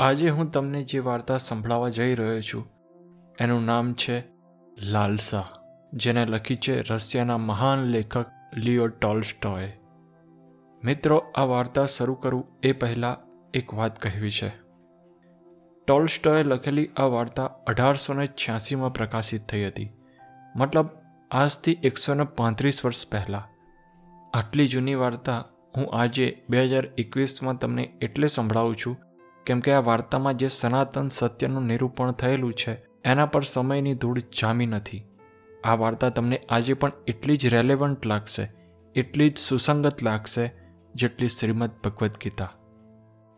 આજે હું તમને જે વાર્તા સંભળાવવા જઈ રહ્યો છું, એનું નામ છે લાલસા, જેને લખી છે રશિયાના મહાન લેખક લિયો ટોલ્સ્ટોએ મિત્રો, આ વાર્તા શરૂ કરું એ પહેલાં એક વાત કહેવી છે. ટોલ્સ્ટોએ લખેલી આ વાર્તા અઢારસો ને છ્યાસીમાં પ્રકાશિત થઈ હતી. મતલબ, આજથી એકસો ને પાંત્રીસ વર્ષ પહેલાં. આટલી જૂની વાર્તા હું આજે બે હજાર એકવીસમાં તમને એટલે સંભળાવું છું કેમ કે આ વાર્તામાં જે સનાતન સત્યનું નિરૂપણ થયેલું છે, એના પર સમયની ધૂળ જામી નથી. આ વાર્તા તમને આજે પણ એટલી જ રેલેવન્ટ લાગશે, એટલી જ સુસંગત લાગશે, જેટલી શ્રીમદ ભગવદ્ ગીતા.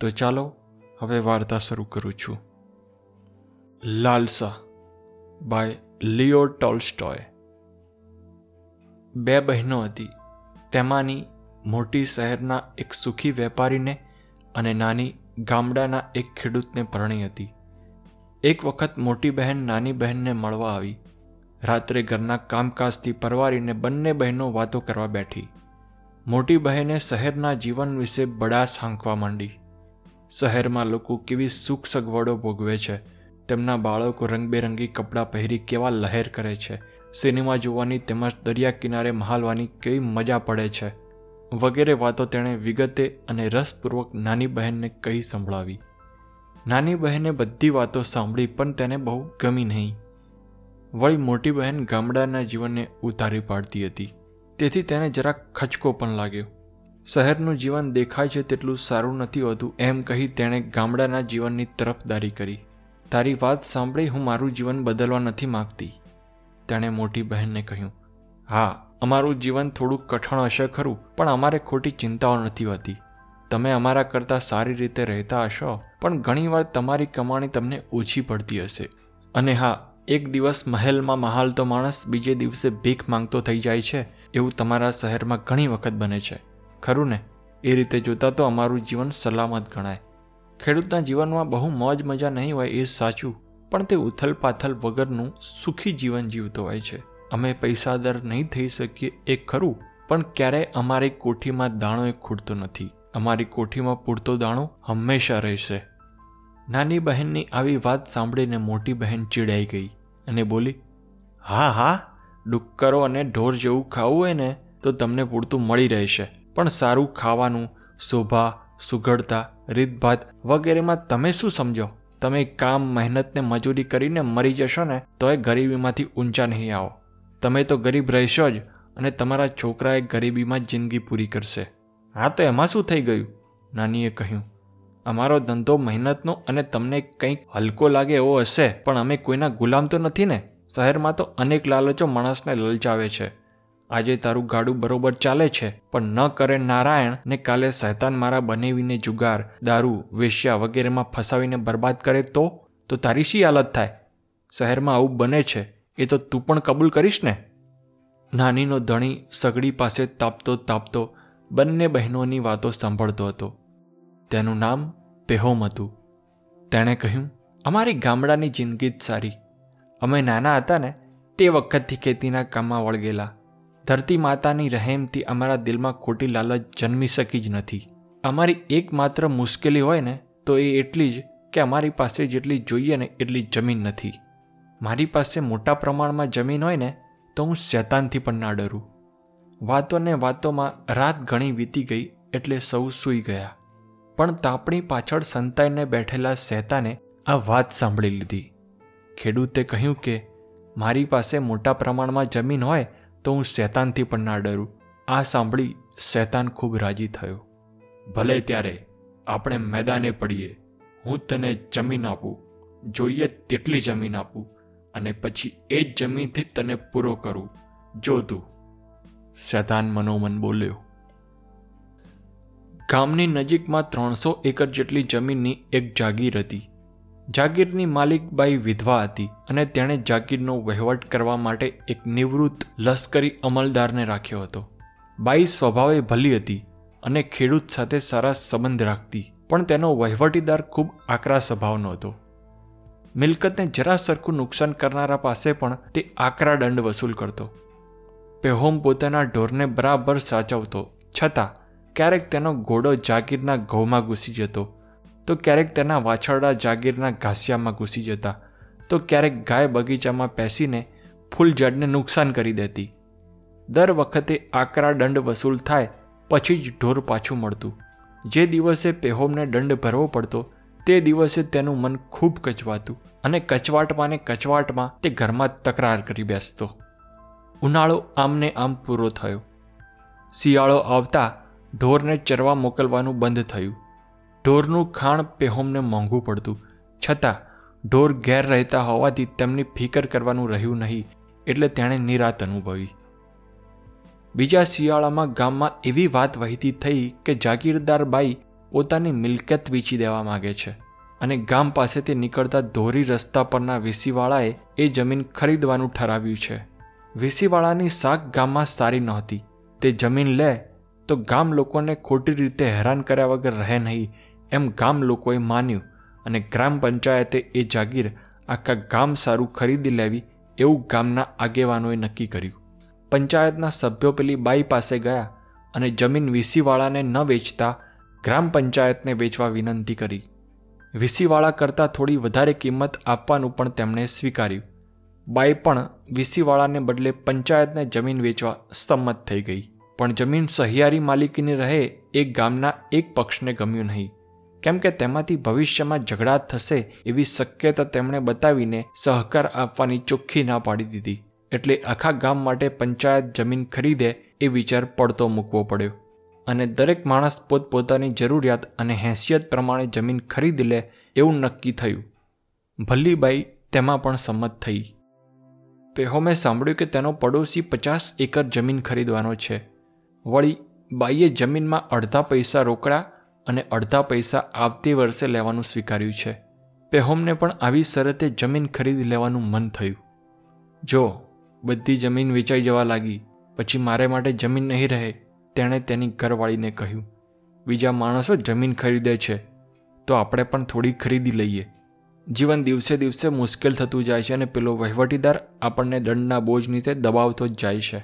તો ચાલો, હવે વાર્તા શરૂ કરું છું. લાલસા બાય લિયો ટોલ્સ્ટોય. બે બહેનો હતી, તેમાંની મોટી શહેરના એક સુખી વેપારીને અને નાની ગામડાના એક ખેડૂતને પરણી હતી. એક વખત મોટી બહેન નાની બહેનને મળવા આવી. રાત્રે ઘરના કામકાજથી પરવારીને બંને બહેનો વાતો કરવા બેઠી. મોટી બહેને શહેરના જીવન વિશે બડાસ હાંકવા માંડી. શહેરમાં લોકો કેવી સુખ સગવડો ભોગવે છે. તેમના બાળકો રંગબેરંગી કપડાં પહેરી કેવા લહેર કરે છે. સિનેમા જોવાની તેમજ દરિયા કિનારે મહાલવાની કેવી મજા પડે છે. વગેરે વાતો તેણે વિગતે અને રસપૂર્વક નાની બહેનને કહી સંભળાવી. નાની બહેને બધી વાતો સાંભળી પણ તેને બહુ ગમી નહીં. વળી મોટી બહેન ગામડાના જીવનને ઉતારી પાડતી હતી. તેથી તેને જરાક ખચકો પણ લાગ્યો. શહેરનું જીવન દેખાય છે તેટલું સારું નથી હોતું એમ કહી તેણે ગામડાના જીવનની તરફદારી કરી. તારી વાત સાંભળી હું મારું જીવન બદલવા નથી માગતી, તેણે મોટી બહેનને કહ્યું. હા અમારું જીવન થોડું કઠણ હશે ખરું, પણ અમારે ખોટી ચિંતાઓ નથી હોતી. તમે અમારા કરતાં સારી રીતે રહેતા હશો, પણ ઘણીવાર તમારી કમાણી તમને ઓછી પડતી હશે. અને હા, એક દિવસ મહેલમાં મહાલતો માણસ બીજે દિવસે ભીખ માંગતો થઈ જાય છે, એવું તમારા શહેરમાં ઘણી વખત બને છે. ખરું ને? એ રીતે જોતાં તો અમારું જીવન સલામત ગણાય. ખેડૂતના જીવનમાં બહુ મોજ મજા નહીં હોય એ સાચું, પણ તે ઉથલ પાથલ વગરનું સુખી જીવન જીવતો હોય છે. અમે પૈસાદર નહીં થઈ શકીએ એ ખરું, પણ ક્યારેય અમારી કોઠીમાં દાણો એ ખૂટતો નથી. અમારી કોઠીમાં પૂરતો દાણો હંમેશા રહેશે. નાની બહેનની આવી વાત સાંભળીને મોટી બહેન ચીડાઈ ગઈ અને બોલી, હા હા, ડુક્કરો અને ઢોર જેવું ખાવું હોય ને, તો તમને પૂરતું મળી રહેશે. પણ સારું ખાવાનું, શોભા, સુઘડતા, રીતભાત વગેરેમાં તમે શું સમજો? તમે કામ, મહેનતને મજૂરી કરીને મરી જશો ને, તો એ ગરીબીમાંથી ઊંચા નહીં આવો. તમે તો ગરીબ રહેશો જ અને તમારા છોકરાએ ગરીબીમાં જિંદગી પૂરી કરશે. હા તો એમાં શું થઈ ગયું? નાનીએ કહ્યું, અમારો ધંધો મહેનતનો અને તમને કંઈક હલકો લાગે એવો હશે, પણ અમે કોઈના ગુલામ તો નથી ને? શહેરમાં તો અનેક લાલચો માણસને લલચાવે છે. આજે તારું ગાડું બરોબર ચાલે છે, પણ ન કરે નારાયણ ને કાલે શૈતાન મારા બનાવીને જુગાર, દારૂ, વેશ્યા વગેરેમાં ફસાવીને બરબાદ કરે તો? તો તારી શી હાલત થાય? શહેરમાં આવું બને છે? એ તો તું પણ કબૂલ કરીશ ને? નાનીનો ધણી સગડી પાસે તાપતો તાપતો બંને બહેનોની વાતો સાંભળતો હતો. તેનું નામ પેહોમ હતું. તેણે કહ્યું, અમારી ગામડાની જિંદગી જ સારી. અમે નાના હતા ને, તે વખતથી ખેતીના કામમાં વળગેલા. ધરતી માતાની રહેમથી અમારા દિલમાં ખોટી લાલચ જન્મી શકી જ નથી. અમારી એકમાત્ર મુશ્કેલી હોય ને, તો એ એટલી જ કે અમારી પાસે જેટલી જોઈએ ને, એટલી જમીન નથી. મારી પાસે મોટા પ્રમાણમાં જમીન હોય ને, તો હું શેતાનથી પણ ના ડરું. વાતોને વાતોમાં રાત ઘણી વીતી ગઈ એટલે સૌ સૂઈ ગયા. પણ તાપણી પાછળ સંતાઈને બેઠેલા શેતાને આ વાત સાંભળી લીધી. ખેડૂતે કહ્યું કે, મારી પાસે મોટા પ્રમાણમાં જમીન હોય, તો હું શેતાનથી પણ ના ડરું. આ સાંભળી શેતાન ખૂબ રાજી થયો. ભલે ત્યારે આપણે મેદાને પડીએ, હું તને જમીન આપું, જોઈએ તેટલી જમીન આપું અને પછી એ જ જમીનથી તને પૂરો કરું. જો તું. શેતાન મનોમન બોલ્યો. ગામની નજીકમાં ત્રણસો એકર જેટલી જમીનની એક જાગીર હતી. જાગીરની માલિકબાઈ વિધવા હતી અને તેણે જાગીરનો વહીવટ કરવા માટે એક નિવૃત્ત લશ્કરી અમલદારને રાખ્યો હતો. બાઈ સ્વભાવે ભલી હતી અને ખેડૂત સાથે સારા સંબંધ રાખતી, પણ તેનો વહીવટીદાર ખૂબ આકરા સ્વભાવનો હતો. મિલકતને જરા સરખું નુકસાન કરનારા પાસે પણ તે આકરા દંડ વસૂલ કરતો. પેહોમ પોતાના ઢોરને બરાબર સાચવતો. છતાં, ક્યારેક તેનો ઘોડો જાગીરના ઘઉંમાં ઘૂસી જતો. તો ક્યારેક તેના વાછરડા જાગીરના ઘાસિયામાં ઘૂસી જતા. તો ક્યારેક ગાય બગીચામાં પેસીને ફૂલઝાડને નુકસાન કરી દેતી. દર વખતે આકરા દંડ વસૂલ થાય, પછી જ ઢોર પાછું મળતું. જે દિવસે પેહોમને દંડ ભરવો પડતો તે દિવસે તેનું મન ખૂબ કચવાતું અને કચવાટમાં ને કચવાટમાં તે ઘરમાં તકરાર કરી બેસતો. ઉનાળો આમને આમ પૂરો થયો. શિયાળો આવતા ઢોરને ચરવા મોકલવાનું બંધ થયું. ઢોરનું ખાણ પેહોમને મોંઘું પડતું. છતાં ઢોર ઘેર રહેતા હોવાથી તેમની ફિકર કરવાનું રહ્યું નહીં એટલે તેણે નિરાત અનુભવી. બીજા શિયાળામાં ગામમાં એવી વાત વહેતી થઈ કે જાગીરદાર બાઈ પોતાની મિલકત વેચી દેવા માગે છે અને ગામ પાસેથી નીકળતા ધોરી રસ્તા પરના વીસીવાળાએ એ જમીન ખરીદવાનું ઠરાવ્યું છે. વીસીવાળાની શાક ગામમાં સારી નહોતી. તે જમીન લે તો ગામ લોકોને ખોટી રીતે હેરાન કર્યા વગર રહે નહીં એમ ગામ લોકોએ માન્યું અને ગ્રામ પંચાયતે એ જાગીર આખા ગામ સારું ખરીદી લેવી એવું ગામના આગેવાનોએ નક્કી કર્યું. પંચાયતના સભ્યો પેલી બાઈ પાસે ગયા અને જમીન વીસીવાળાને ન વેચતા ગ્રામ પંચાયતને વેચવા વિનંતી કરી. વીસીવાળા કરતાં થોડી વધારે કિંમત આપવાનું પણ તેમણે સ્વીકાર્યું. બાઈ પણ વીસીવાળાને બદલે પંચાયતને જમીન વેચવા સંમત થઈ ગઈ. પણ જમીન સહિયારી માલિકીની રહે એ ગામના એક પક્ષને ગમ્યું નહીં. કેમ કે તેમાંથી ભવિષ્યમાં ઝઘડા થશે એવી શક્યતા તેમણે બતાવીને સહકાર આપવાની ચોખ્ખી ના પાડી દીધી. એટલે આખા ગામ માટે પંચાયત જમીન ખરીદે એ વિચાર પડતો મૂકવો પડ્યો. અને દરેક માણસ પોતપોતાની જરૂરિયાત અને હેસિયત પ્રમાણે જમીન ખરીદી લે એવું નક્કી થયું. ભલ્લીબાઈ તેમાં પણ સંમત થઈ. પેહોમે સાંભળ્યું કે તેનો પડોશી પચાસ એકર જમીન ખરીદવાનો છે. વળી બાઈએ જમીનમાં અડધા પૈસા રોકડા અને અડધા પૈસા આવતી વર્ષે લેવાનું સ્વીકાર્યું છે. પેહોમને પણ આવી શરતે જમીન ખરીદી લેવાનું મન થયું. જો બધી જમીન વેચાઈ જવા લાગી, પછી મારે માટે જમીન નહીં રહે તેણે તેની ઘરવાળીને કહ્યું, બીજા માણસો જમીન ખરીદે છે, તો આપણે પણ થોડી ખરીદી લઈએ. જીવન દિવસે દિવસે મુશ્કેલ થતું જાય છે અને પેલો વહીવટીદાર આપણને દંડના બોજ નીચે દબાવતો જ જાય છે.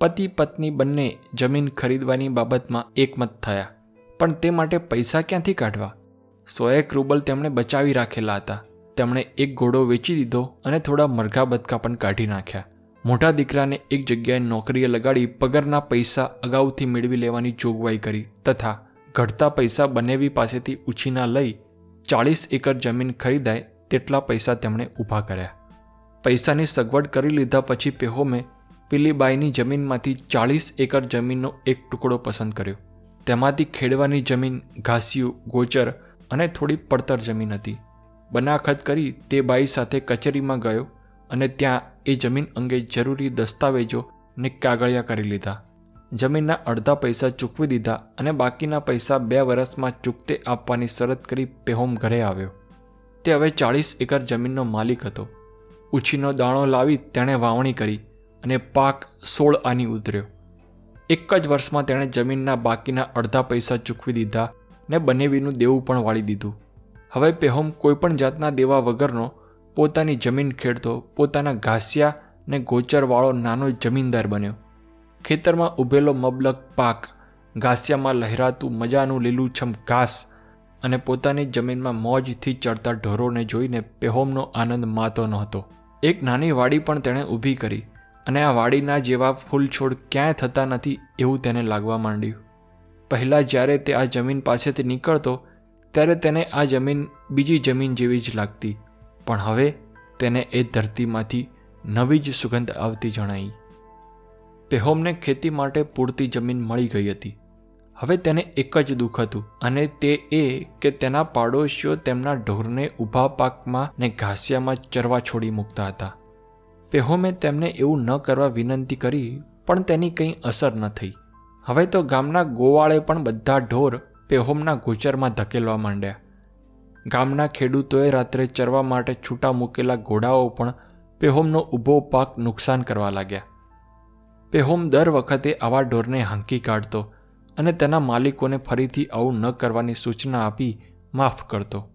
પતિ, પત્ની બંને જમીન ખરીદવાની બાબતમાં એકમત થયા, પણ તે માટે પૈસા ક્યાંથી કાઢવા? સોએક રૂબલ તેમણે બચાવી રાખેલા હતા. તેમણે એક ઘોડો વેચી દીધો અને થોડા મરઘા બદકા પણ કાઢી નાખ્યા. મોટા દીકરાને એક જગ્યાએ નોકરીએ લગાડી પગારના પૈસા અગાઉથી મેળવી લેવાની જોગવાઈ કરી તથા ઘટતા પૈસા બનેવી પાસેથી ઉછીના લઈ ચાળીસ એકર જમીન ખરીદાય તેટલા પૈસા તેમણે ઊભા કર્યા. પૈસાની સગવડ કરી લીધા પછી પેહોમે પીલીબાઈની જમીનમાંથી ચાળીસ એકર જમીનનો એક ટુકડો પસંદ કર્યો. તેમાંથી ખેડવાની જમીન, ઘાસિયું, ગોચર અને થોડી પડતર જમીન હતી. બનાખત કરી તે બાઈ સાથે કચેરીમાં ગયો અને ત્યાં એ જમીન અંગે જરૂરી દસ્તાવેજો ને કાગળિયા કરી લીધા. જમીનના અડધા પૈસા ચૂકવી દીધા અને બાકીના પૈસા બે વર્ષમાં ચૂકતે આપવાની શરત કરી પેહોમ ઘરે આવ્યો. તે હવે ચાળીસ એકર જમીનનો માલિક હતો. ઉછીનો દાણો લાવી તેણે વાવણી કરી અને પાક સોળ આની ઉતર્યો. એક જ વર્ષમાં તેણે જમીનના બાકીના અડધા પૈસા ચૂકવી દીધા ને બનેવીનું દેવું પણ વાળી દીધું. હવે પેહોમ કોઈપણ જાતના દેવા વગરનો પોતાની જમીન ખેડતો, પોતાના ઘાસિયા ને ગોચરવાળો નાનો જમીનદાર બન્યો. ખેતરમાં ઊભેલો મબલક પાક, ઘાસિયામાં લહેરાતું મજાનું લીલુંછમ ઘાસ અને પોતાની જમીનમાં મોજથી ચડતા ઢોરોને જોઈને પેહોમનો આનંદ માતો નહોતો એક નાની વાડી પણ તેણે ઊભી કરી અને આ વાડીના જેવા ફૂલ છોડ ક્યાંય થતા નથી એવું તેને લાગવા માંડ્યું. પહેલાં જ્યારે તે આ જમીન પાસેથી નીકળતો, ત્યારે તેને આ જમીન બીજી જમીન જેવી જ લાગતી. પણ હવે તેને એ ધરતીમાંથી નવી જ સુગંધ આવતી જણાઈ. પેહોમને ખેતી માટે પૂરતી જમીન મળી ગઈ હતી. હવે તેને એક જ દુઃખ હતું અને તે એ કે તેના પાડોશીઓ તેમના ઢોરને ઊભા પાકમાં ને ઘાસિયામાં ચરવા છોડી મૂકતા હતા. પેહોમે તેમને એવું ન કરવા વિનંતી કરી, પણ તેની કંઈ અસર ન થઈ. હવે તો ગામના ગોવાળે પણ બધા ઢોર પેહોમના ગોચરમાં ધકેલવા માંડ્યા. ગામના ખેડૂતોએ રાત્રે ચરવા માટે છૂટા મૂકેલા ઘોડાઓ પણ પેહોમનો ઊભો પાક નુકસાન કરવા લાગ્યા. પેહોમ દર વખતે આવા ઢોરને હાંકી કાઢતો અને તેના માલિકોને ફરીથી આવું ન કરવાની સૂચના આપી માફ કરતો.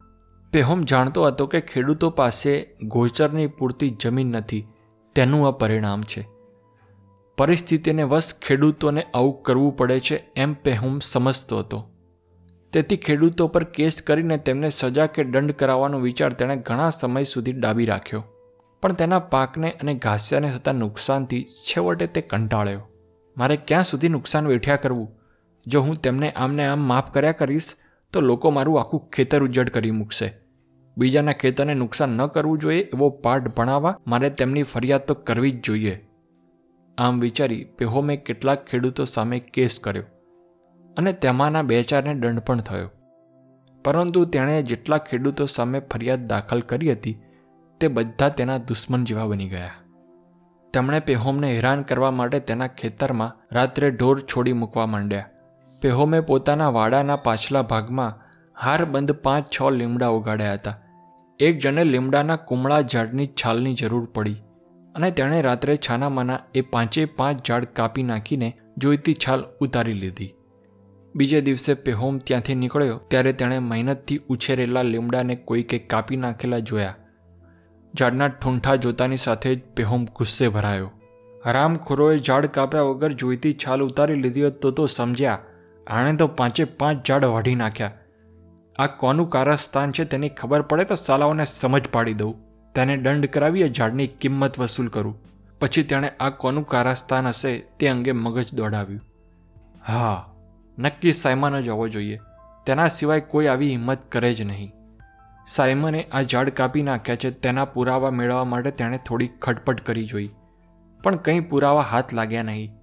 પેહોમ જાણતો હતો કે ખેડૂતો પાસે ગોચરની પૂરતી જમીન નથી, તેનું આ પરિણામ છે. પરિસ્થિતિને વશ ખેડૂતોને આવું કરવું પડે છે એમ પેહોમ સમજતો હતો. તેથી ખેડૂતો પર કેસ કરીને તેમને સજા કે દંડ કરાવવાનો વિચાર તેણે ઘણા સમય સુધી ડાબી રાખ્યો. પણ તેના પાકને અને ઘાસિયાને થતા નુકસાનથી છેવટે તે કંટાળ્યો. મારે ક્યાં સુધી નુકસાન વેઠ્યા કરવું? જો હું તેમને આમને આમ માફ કર્યા કરીશ, તો લોકો મારું આખું ખેતર ઉજ્જડ કરી મૂકશે. બીજાના ખેતરને નુકસાન ન કરવું જોઈએ એવો પાઠ ભણાવવા મારે તેમની ફરિયાદ તો કરવી જ જોઈએ. આમ વિચારી પેહોમે કેટલાક ખેડૂતો સામે કેસ કર્યો. અને તેમાંના બે ચારને દંડ પણ થયો. પરંતુ તેણે જેટલા ખેડૂતો સામે ફરિયાદ દાખલ કરી હતી, તે બધા તેના દુશ્મન જેવા બની ગયા. તેમણે પેહોમને હેરાન કરવા માટે તેના ખેતરમાં રાત્રે ઢોર છોડી મૂકવા માંડ્યા. પેહોમે પોતાના વાડાના પાછલા ભાગમાં હારબંધ પાંચ છ લીમડા ઉગાડ્યા હતા. એક જણે લીમડાના કુમળા ઝાડની છાલની જરૂર પડી અને તેણે રાત્રે છાનામાના એ પાંચે પાંચ ઝાડ કાપી નાખીને જોઈતી છાલ ઉતારી લીધી. બીજે દિવસે પેહોમ ત્યાંથી નીકળ્યો, ત્યારે તેણે મહેનતથી ઉછેરેલા લીમડાને કોઈકે કાપી નાખેલા જોયા. ઝાડના ઠૂંઠા જોતાની સાથે જ પેહોમ ગુસ્સે ભરાયો. હરામખોરોએ ઝાડ કાપ્યા વગર જોઈતી છાલ ઉતારી લીધી તો તો સમજ્યા, આણે તો પાંચે પાંચ ઝાડ વાઢી નાખ્યા. આ કોનું કારસ્થાન છે તેની ખબર પડે તો સાલાઓને સમજ પાડી દઉં. તેને દંડ કરાવી ઝાડની કિંમત વસૂલ કરું. પછી તેણે આ કોનું કારસ્થાન હશે તે અંગે મગજ દોડાવ્યું. હા નક્કી સાયમન જ હોવો જોઈએ. તેના સિવાય કોઈ આવી હિંમત કરે જ નહીં. સાયમને આ ઝાડ કાપી નાખ્યા છે, તેના પુરાવા મેળવવા માટે તેણે થોડી ખટપટ કરી જોઈ. પણ કંઈ પુરાવા હાથ લાગ્યા નહીં.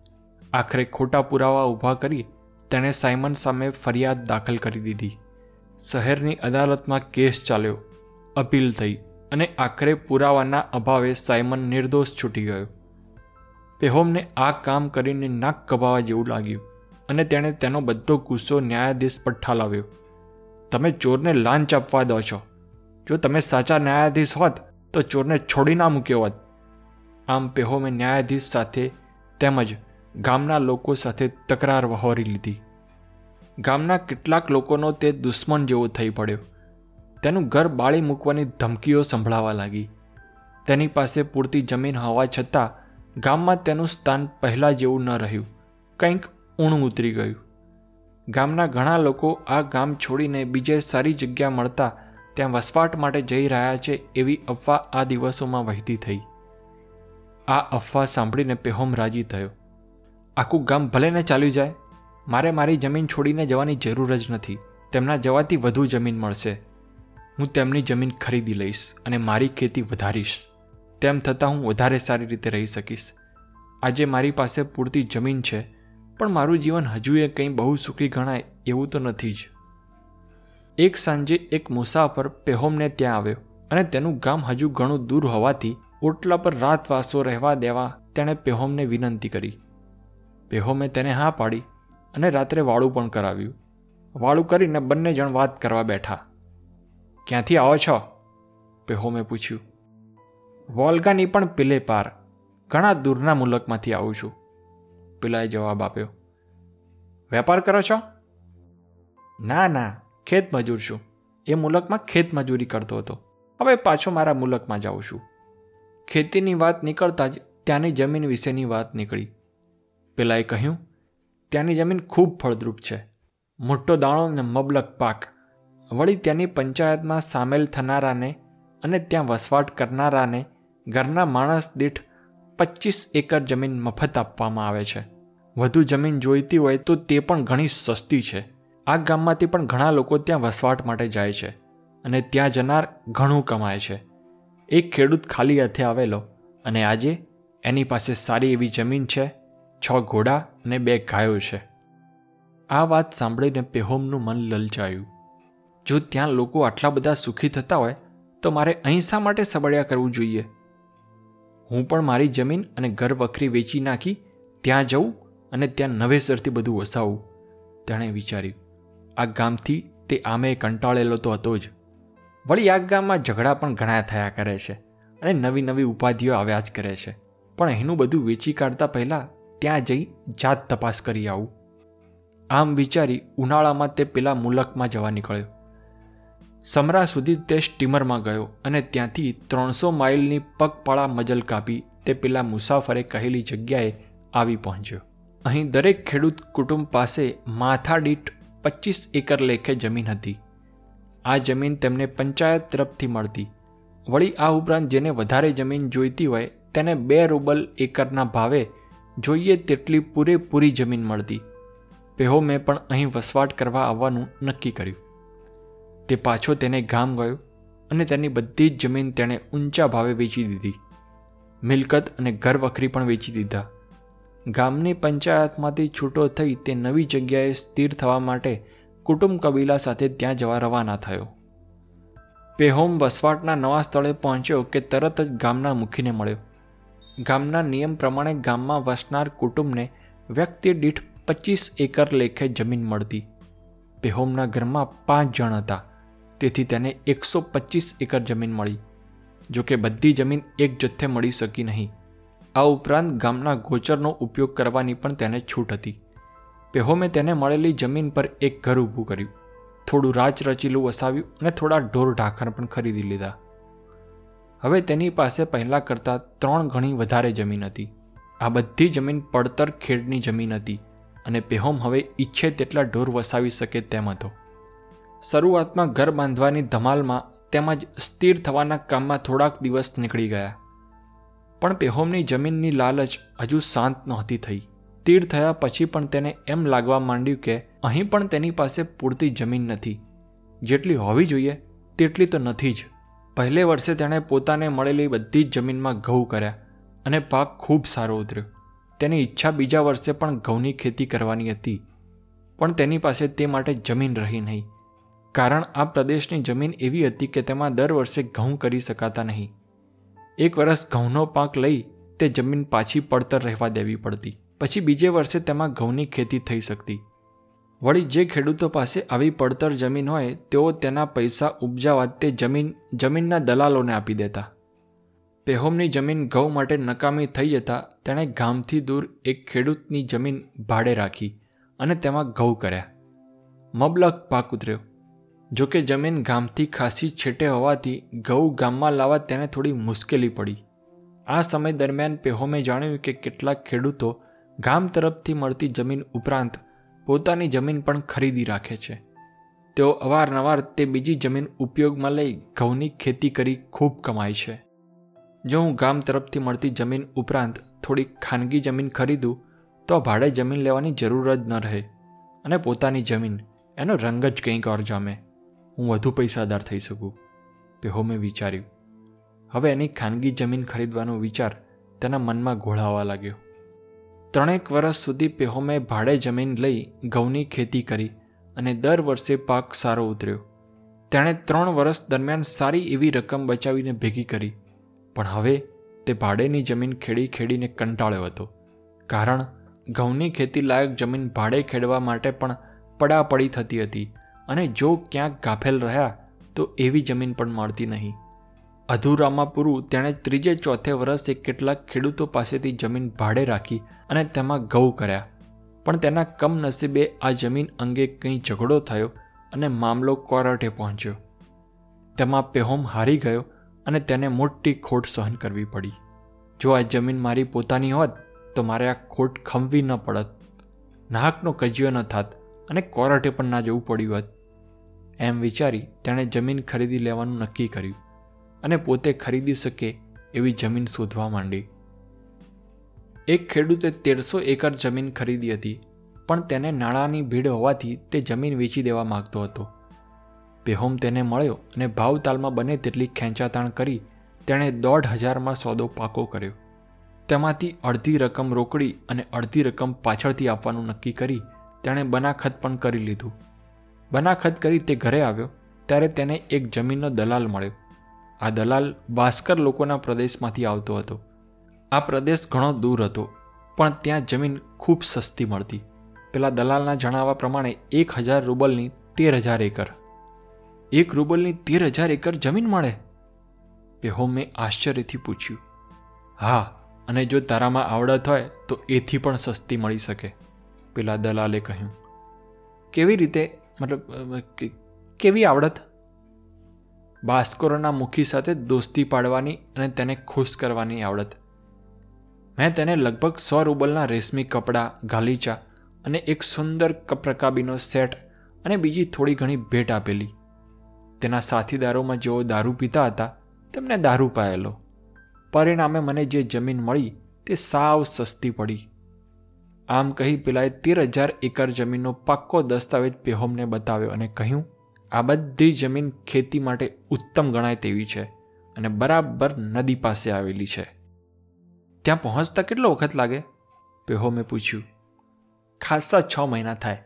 આખરે ખોટા પુરાવા ઊભા કરી તેણે સાયમન સામે ફરિયાદ દાખલ કરી દીધી. શહેરની અદાલતમાં કેસ ચાલ્યો. અપીલ થઈ અને આખરે પુરાવાના અભાવે સાયમન નિર્દોષ છૂટી ગયો. પેહોમને આ કામ કરીને નાક કપાવા જેવું લાગ્યું. અને તેણે તેનો બધો ગુસ્સો ન્યાયાધીશ પર ઠાલવ્યો. તમે ચોરને લાંચ આપવા દો છો. જો તમે સાચા ન્યાયાધીશ હોત, તો ચોરને છોડી ના મૂક્યો હોત. આમ પેહોમે ન્યાયાધીશ સાથે તેમજ ગામના લોકો સાથે તકરાર વહોરી લીધી. ગામના કેટલાક લોકોનો તે દુશ્મન જેવો થઈ પડ્યો. તેનું ઘર બાળી મૂકવાની ધમકીઓ સંભળાવા લાગી. તેની પાસે પૂરતી જમીન હોવા છતાં ગામમાં તેનું સ્થાન પહેલાં જેવું ન રહ્યું. કંઈક ઊણું ઉતરી ગયું. ગામના ઘણા લોકો આ ગામ છોડીને બીજે સારી જગ્યા મળતા ત્યાં વસવાટ માટે જઈ રહ્યા છે એવી અફવા આ દિવસોમાં વહેતી થઈ. આ અફવા સાંભળીને પેહોમ રાજી થયો. આખું ગામ ભલે ને ચાલી જાય, મારે મારી જમીન છોડીને જવાની જરૂર જ નથી. તેમના જવાથી વધુ જમીન મળશે. હું તેમની જમીન ખરીદી લઈશ અને મારી ખેતી વધારીશ. તેમ થતાં હું વધારે સારી રીતે રહી શકીશ. આજે મારી પાસે પૂરતી જમીન છે. પણ મારું જીવન હજુ એ કંઈ બહુ સુખી ગણાય એવું તો નથી જ. એક સાંજે એક મુસાફર પેહોમને ત્યાં આવ્યો અને તેનું ગામ હજુ ઘણું દૂર હોવાથી ઓટલા પર રાતવાસો રહેવા દેવા તેણે પેહોમને વિનંતી કરી. પેહોમે તેને હા પાડી અને રાત્રે વાળું પણ કરાવ્યું. વાળું કરીને બંને જણ વાત કરવા બેઠા. ક્યાંથી આવો છો? પેહોમે પૂછ્યું. વોલ્ગાની પણ પેલે પાર ઘણા દૂરના મુલકમાંથી આવું છું. પેલાએ જવાબ આપ્યો. વેપાર કરો છો? ના ના. ખેત મજૂર છું. એ મુલકમાં ખેત મજૂરી કરતો હતો. હવે પાછો મારા મુલકમાં જાઉં છું. ખેતીની વાત નીકળતા જ ત્યાંની જમીન વિશેની વાત નીકળી. પેલાએ કહ્યું ત્યાંની જમીન ખૂબ ફળદ્રુપ છે. મોટો દાણો અને મબલક પાક. વળી ત્યાંની પંચાયતમાં સામેલ થનારાને અને ત્યાં વસવાટ કરનારાને ઘરના માણસ દીઠ પચીસ એકર જમીન મફત આપવામાં આવે છે. વધુ જમીન જોઈતી હોય તો તે પણ ઘણી સસ્તી છે. આ ગામમાંથી પણ ઘણા લોકો ત્યાં વસવાટ માટે જાય છે અને ત્યાં જનાર ઘણું કમાય છે. એક ખેડૂત ખાલી હાથે આવેલો અને આજે એની પાસે સારી એવી જમીન છે, છ ઘોડા અને બે ગાયો છે. આ વાત સાંભળીને પેહોમનું મન લલચાયું. જો ત્યાં લોકો આટલા બધા સુખી થતા હોય તો મારે અહીં શા માટે સબળ્યા કરવું જોઈએ? હું પણ મારી જમીન અને ઘર વખરી વેચી નાખી ત્યાં જઉં અને ત્યાં નવેસરથી બધું વસાવું, તેણે વિચાર્યું. આ ગામથી તે આમે કંટાળેલો તો હતો જ. વળી આ ગામમાં ઝઘડા પણ ઘણા થયા કરે છે અને નવી નવી ઉપાધિઓ આવ્યા જ કરે છે. પણ એનું બધું વેચી કાઢતા પહેલાં ત્યાં જઈ જાત તપાસ કરી આવું. આમ વિચારી ઉનાળામાં તે પેલા મુલકમાં જવા નીકળ્યો. સમરા સુધી તે સ્ટીમરમાં ગયો અને ત્યાંથી ત્રણસો માઇલની પગપાળા મજલ કાપી તે પેલા મુસાફરે કહેલી જગ્યાએ આવી પહોંચ્યો. અહીં દરેક ખેડૂત કુટુંબ પાસે માથાડીઠ પચીસ એકર લેખે જમીન હતી. આ જમીન તેમને પંચાયત તરફથી મળતી. વળી આ ઉપરાંત જેને વધારે જમીન જોઈતી હોય તેને બે રૂબલ એકરના ભાવે જોઈએ તેટલી પૂરેપૂરી જમીન મળતી. પેહોમે પણ અહીં વસવાટ કરવા આવવાનું નક્કી કર્યું. તે પાછો તેને ગામ ગયો અને તેની બધી જ જમીન તેણે ઊંચા ભાવે વેચી દીધી. મિલકત અને ઘર વખરી પણ વેચી દીધા. ગામની પંચાયતમાંથી છૂટો થઈ તે નવી જગ્યાએ સ્થિર થવા માટે કુટુંબ કબીલા સાથે ત્યાં જવા રવાના થયો. પેહોમ વસવાટના નવા સ્થળે પહોંચ્યો કે તરત જ ગામના મુખીને મળ્યો. ગામના નિયમ પ્રમાણે ગામમાં વસનાર કુટુંબને વ્યક્તિ દીઠ પચીસ એકર લેખે જમીન મળતી. પેહોમના ઘરમાં પાંચ જણ હતા. તેથી તેને એકસો પચીસ એકર જમીન મળી જોકે બધી જમીન એક જથ્થે મળી શકી નહીં. આ ઉપરાંત ગામના ગોચરનો ઉપયોગ કરવાની પણ તેને છૂટ હતી. પેહોમે તેને મળેલી જમીન પર એક ઘર ઊભું કર્યું. થોડું રાચ રચીલું વસાવ્યું અને થોડા ઢોર ઢાંખર પણ ખરીદી લીધા. હવે તેની પાસે પહેલાં કરતાં ત્રણ ગણી વધારે જમીન હતી. આ બધી જમીન પડતર ખેડની જમીન હતી અને પેહોમ હવે ઈચ્છે તેટલા ઢોર વસાવી શકે તેમ હતો. શરૂઆતમાં ઘર બાંધવાની ધમાલમાં તેમજ સ્થિર થવાના કામમાં થોડાક દિવસ નીકળી ગયા. પણ પેહોમની જમીનની લાલચ હજુ શાંત નહોતી થઈ. તીર થયા પછી પણ તેને એમ લાગવા માંડ્યું કે અહીં પણ તેની પાસે પૂરતી જમીન નથી. જેટલી હોવી જોઈએ તેટલી તો નથી જ. પહેલે વર્ષે તેણે પોતાને મળેલી બધી જ જમીનમાં ઘઉં કર્યા અને પાક ખૂબ સારો ઉતર્યો. તેની ઈચ્છા બીજા વર્ષે પણ ઘઉંની ખેતી કરવાની હતી. પણ તેની પાસે તે માટે જમીન રહી નહીં. કારણ આ પ્રદેશની જમીન એવી હતી કે તેમાં દર વર્ષે ઘઉં કરી શકાતા નહીં. એક વર્ષ ઘઉંનો પાક લઈ તે જમીન પાછી પડતર રહેવા દેવી પડતી. પછી બીજે વર્ષે તેમાં ઘઉંની ખેતી થઈ શકતી. વળી જે ખેડૂતો પાસે આવી પડતર જમીન હોય, તેઓ તેના પૈસા ઉપજાવા તે જમીન, જમીનના દલાલોને આપી દેતા. પેહોમની જમીન ઘઉં માટે નકામી થઈ જતાં, તેણે ગામથી દૂર એક ખેડૂતની જમીન ભાડે રાખી અને તેમાં ઘઉં કર્યા. મબલક પાક ઉતર્યો. જોકે જમીન ગામથી ખાસી છેટે હોવાથી ઘઉં ગામમાં લાવવા તેને થોડી મુશ્કેલી પડી. આ સમય દરમિયાન પેહોમે જાણ્યું કે કેટલાક ખેડૂતો ગામ તરફથી મળતી જમીન ઉપરાંત પોતાની જમીન પણ ખરીદી રાખે છે. તેઓ અવારનવાર તે બીજી જમીન ઉપયોગમાં લઈ ઘઉંની ખેતી કરી ખૂબ કમાય છે. જો હું ગામ તરફથી મળતી જમીન ઉપરાંત થોડી ખાનગી જમીન ખરીદું, તો ભાડે જમીન લેવાની જરૂર જ ન રહે અને પોતાની જમીન એનો રંગ જ કંઈક ઓર જામે. હું વધુ પૈસાદાર થઈ શકું. પેહોમે વિચાર્યું. હવે એની ખાનગી જમીન ખરીદવાનો વિચાર તેના મનમાં ઘોળાવા લાગ્યો. ત્રણેક વર્ષ સુધી પેહોમે ભાડે જમીન લઈ ઘઉંની ખેતી કરી અને દર વર્ષે પાક સારો ઉતર્યો. તેણે ત્રણ વર્ષ દરમિયાન સારી એવી રકમ બચાવીને ભેગી કરી. પણ હવે તે ભાડેની જમીન ખેડી ખેડીને કંટાળ્યો હતો. કારણ, ઘઉંની ખેતી લાયક જમીન ભાડે ખેડવા માટે પણ પડાપડી થતી હતી. અને જો ક્યાંક ગાફેલ રહ્યા, તો એવી જમીન પણ મળતી નહીં. અધૂરામાં પૂરું તેણે ત્રીજે ચોથે વર્ષે કેટલાક ખેડૂતો પાસેથી જમીન ભાડે રાખી અને તેમાં ઘઉં કર્યા. પણ તેના કમનસીબે આ જમીન અંગે કંઈ ઝઘડો થયો અને મામલો કોર્ટે પહોંચ્યો. તેમાં પેહોમ હારી ગયો અને તેને મોટી ખોટ સહન કરવી પડી. જો આ જમીન મારી પોતાની હોત, તો મારે આ ખોટ ખમવી ન પડત. નાહકનો કજિયો ન થાત અને કોર્ટે પણ ના જવું પડ્યું હોત. એમ વિચારી તેણે જમીન ખરીદી લેવાનું નક્કી કર્યું અને પોતે ખરીદી શકે એવી જમીન શોધવા માંડી. એક ખેડૂતે તેરસો એકર જમીન ખરીદી હતી, પણ તેને નાણાંની ભીડ હોવાથી તે જમીન વેચી દેવા માગતો હતો. પેહોમ તેને મળ્યો અને ભાવતાલમાં બને તેટલી ખેંચાતાણ કરી તેણે દોઢ હજારમાં સોદો પાકો કર્યો. તેમાંથી અડધી રકમ રોકડી અને અડધી રકમ પાછળથી આપવાનું નક્કી કરી તેણે બનાખત પણ કરી લીધું. બનાખત કરી તે ઘરે આવ્યો, ત્યારે તેને એક જમીનનો દલાલ મળ્યો. આ દલાલ ભાસ્કર લોકોના પ્રદેશમાંથી આવતો હતો. આ પ્રદેશ ઘણો દૂર હતો, પણ ત્યાં જમીન ખૂબ સસ્તી મળતી. પેલા દલાલના જણાવવા પ્રમાણે એક હજાર રૂબલની તેર હજાર એકર. એક રૂબલની તેર હજાર એકર જમીન મળે? પેહોમે આશ્ચર્યથી પૂછ્યું. હા, અને જો તારામાં આવડત હોય, તો એથી પણ સસ્તી મળી શકે, પેલા દલાલે કહ્યું. કેવી રીતે મતલબ કેવી આવડત? બાસ્કોરોના મુખી સાથે દોસ્તી પાડવાની અને તેને ખુશ કરવાની આવડત. મેં તેને લગભગ સો રૂબલના રેશમી કપડાં, ગાલીચા અને એક સુંદર કપ્રકાબીનો સેટ અને બીજી થોડી ઘણી ભેટ આપેલી. તેના સાથીદારોમાં જેઓ દારૂ પીતા હતા, તેમને દારૂ પાયેલો. પરિણામે મને જે જમીન મળી તે સાવ સસ્તી પડી. આમ કહી પેલાએ તેર હજાર એકર જમીનનો પાક્કો દસ્તાવેજ પેહોમને બતાવ્યો અને કહ્યું, આ બધી જમીન ખેતી માટે ઉત્તમ ગણાય તેવી છે અને બરાબર નદી પાસે આવેલી છે. ત્યાં પહોંચતા કેટલો વખત લાગે? પેહોમે પૂછ્યું. ખાસા છ મહિના થાય.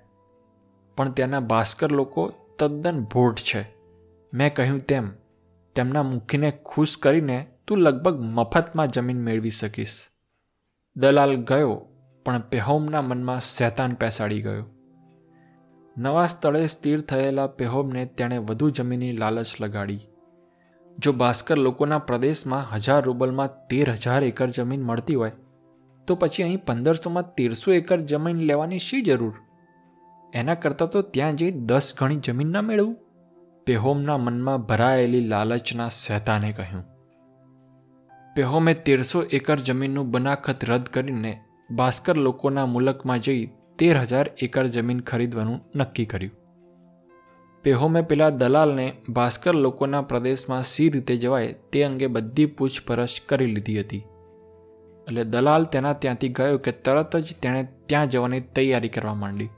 પણ ત્યાંના ભાસ્કર લોકો તદ્દન ભોટ છે. મેં કહ્યું તેમ, તેમના મુખીને ખુશ કરીને તું લગભગ મફતમાં જમીન મેળવી શકીશ. દલાલ ગયો પણ પેહોમના મનમાં શેતાન પેસાડી ગયો. નવા સ્થળે સ્થિર થયેલા પેહોમને તેણે વધુ જમીનની લાલચ લગાડી. જો ભાસ્કર લોકોના પ્રદેશમાં હજાર રૂબલમાં તેર હજાર એકર જમીન મળતી હોય, તો પછી અહીં પંદરસોમાં તેરસો એકર જમીન લેવાની શી જરૂર? એના કરતાં તો ત્યાં જઈ દસ ગણી જમીન ના મેળવું? પેહોમના મનમાં ભરાયેલી લાલચના શેતાને કહ્યું. પેહોમે તેરસો એકર જમીનનું બનાખત રદ કરીને ભાસ્કર લોકોના મુલકમાં જઈ તેર હજાર એકર જમીન ખરીદવાનું નક્કી કર્યું. પેહોમે પેલા દલાલને ભાસ્કર લોકોના પ્રદેશમાં સી રીતે જવાય તે અંગે બધી પૂછપરછ કરી લીધી હતી. એટલે દલાલ તેના ત્યાંથી ગયો કે તરત જ તેણે ત્યાં જવાની તૈયારી કરવા માંડી.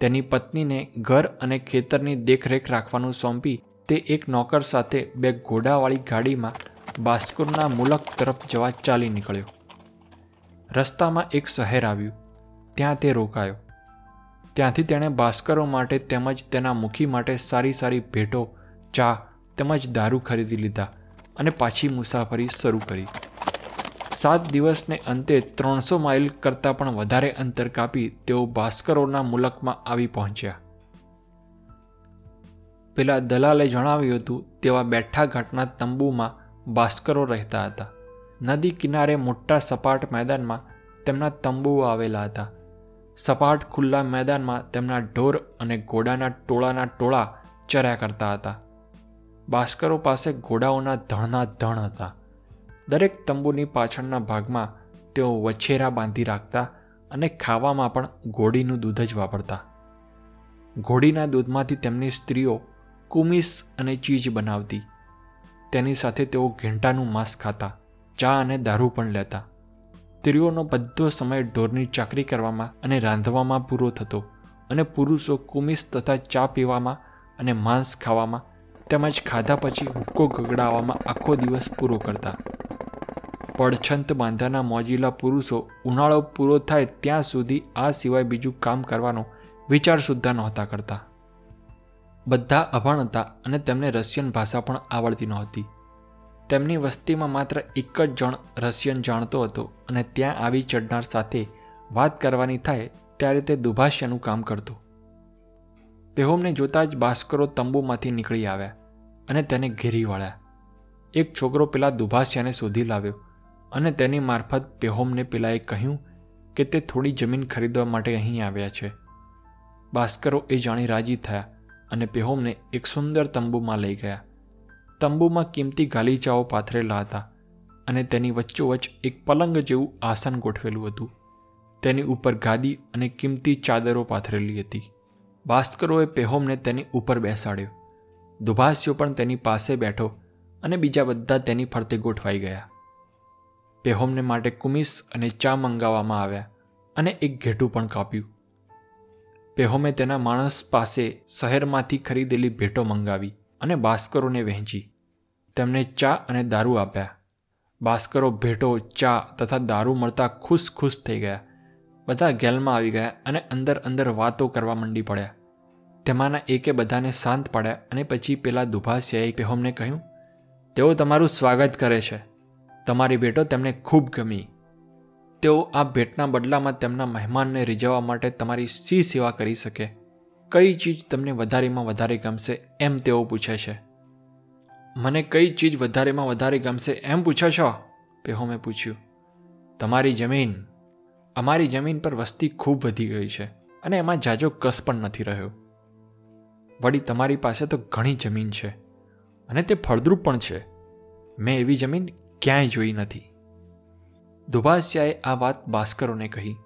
તેની પત્નીને ઘર અને ખેતરની દેખરેખ રાખવાનું સોંપી તે એક નોકર સાથે બે ઘોડાવાળી ગાડીમાં બાસ્કુરના મુલક તરફ જવા ચાલી નીકળ્યો. રસ્તામાં એક શહેર આવ્યું. ત્યાં તે રોકાયો. ત્યાંથી તેણે ભાસ્કરો માટે તેમજ તેના મુખી માટે સારી સારી ભેટો, ચા તેમજ દારૂ ખરીદી લીધા અને પાછી મુસાફરી શરૂ કરી. સાત દિવસને અંતે ત્રણસો માઇલ કરતાં પણ વધારે અંતર કાપી તેઓ ભાસ્કરોના મુલકમાં આવી પહોંચ્યા. પેલા દલાલે જણાવ્યું હતું, તેવા બેઠા ઘાટના તંબુમાં ભાસ્કરો રહેતા હતા. નદી કિનારે મોટા સપાટ મેદાનમાં તેમના તંબુઓ આવેલા હતા. સપાટ ખુલ્લા મેદાનમાં તેમના ઢોર અને ઘોડાના ટોળાના ટોળા ચર્યા કરતા હતા. ભાસ્કરો પાસે ઘોડાઓના ધણના ધણ હતા. દરેક તંબુની પાછળના ભાગમાં તેઓ વછેરા બાંધી રાખતા અને ખાવામાં પણ ઘોડીનું દૂધ જ વાપરતા. ઘોડીના દૂધમાંથી તેમની સ્ત્રીઓ કુમિસ અને ચીજ બનાવતી. તેની સાથે તેઓ ઘેંટાનું માંસ ખાતા. ચા અને દારૂ પણ લેતા. સ્ત્રીઓનો બધો સમય ઢોરની ચાકરી કરવામાં અને રાંધવામાં પૂરો થતો અને પુરુષો કુમિસ તથા ચા પીવામાં અને માંસ ખાવામાં તેમજ ખાધા પછી હુક્કો ગગડાવવામાં આખો દિવસ પૂરો કરતા. પડછંત બાંધાના મોજીલા પુરુષો ઉનાળો પૂરો થાય ત્યાં સુધી આ સિવાય બીજું કામ કરવાનો વિચાર સુદ્ધા નહોતા કરતા. બધા અભણ હતા અને તેમને રશિયન ભાષા પણ આવડતી નહોતી. તેમની વસ્તીમાં માત્ર એક જ જણ રશિયન જાણતો હતો અને ત્યાં આવી ચડનાર સાથે વાત કરવાની થાય ત્યારે તે દુભાષ્યનું કામ કરતો. પેહોમને જોતા જ બાસ્કરો તંબુમાંથી નીકળી આવ્યા અને તેને ઘેરી વળ્યા. એક છોકરો પેલા દુભાષ્યાને શોધી લાવ્યો અને તેની મારફત પેહોમને પેલાએ કહ્યું કે તે થોડી જમીન ખરીદવા માટે અહીં આવ્યા છે. ભાસ્કરો એ જાણી રાજી થયા અને પેહોમને એક સુંદર તંબુમાં લઈ ગયા. તંબુમાં કિંમતી ગાલીચાઓ પાથરેલા હતા અને તેની વચ્ચોવચ્ચ એક પલંગ જેવું આસન ગોઠવેલું હતું. તેની ઉપર ગાદી અને કિંમતી ચાદરો પાથરેલી હતી. ભાસ્કરોએ પેહોમને તેની ઉપર બેસાડ્યો. દુભાસ્યો પણ તેની પાસે બેઠો અને બીજા બધા તેની ફરતે ગોઠવાઈ ગયા. પેહોમને માટે કુમિસ અને ચા મંગાવવામાં આવ્યા અને એક ઘેટું પણ કાપ્યું. પેહોમે તેના માણસ પાસે શહેરમાંથી ખરીદેલી ભેટો મંગાવી અને ભાસ્કરોને વહેંચી. તેમને ચા અને દારૂ આપ્યા. ભાસ્કરો ભેટો, ચા તથા દારૂ મળતા ખુશ ખુશ થઈ ગયા. બધા ગેલમાં આવી ગયા અને અંદર અંદર વાતો કરવા માંડી પડ્યા. તેમાંના એકે બધાને શાંત પાડ્યા અને પછી પેલા દુભાસિયાએ પેહોમને કહ્યું, તેઓ તમારું સ્વાગત કરે છે. તમારી ભેટો તેમને ખૂબ ગમી. તેઓ આ ભેટના બદલામાં તેમના મહેમાનને રીઝવવા માટે તમારી સી સેવા કરી શકે. કઈ ચીજ તમને વધારેમાં વધારે ગમશે એમ તેઓ પૂછે છે. મને કઈ ચીજ વધારેમાં વધારે ગમશે એમ પૂછો છો? પેહોમે પૂછ્યું. તમારી જમીન, અમારી જમીન પર વસ્તી ખૂબ વધી ગઈ છે અને એમાં જાજો કસ પણ નથી રહ્યો. વળી તમારી પાસે તો ઘણી જમીન છે અને તે ફળદ્રુપ પણ છે. મેં એવી જમીન ક્યાંય જોઈ નથી. દુભાસિયાએ આ વાત ભાસ્કરોને કહી.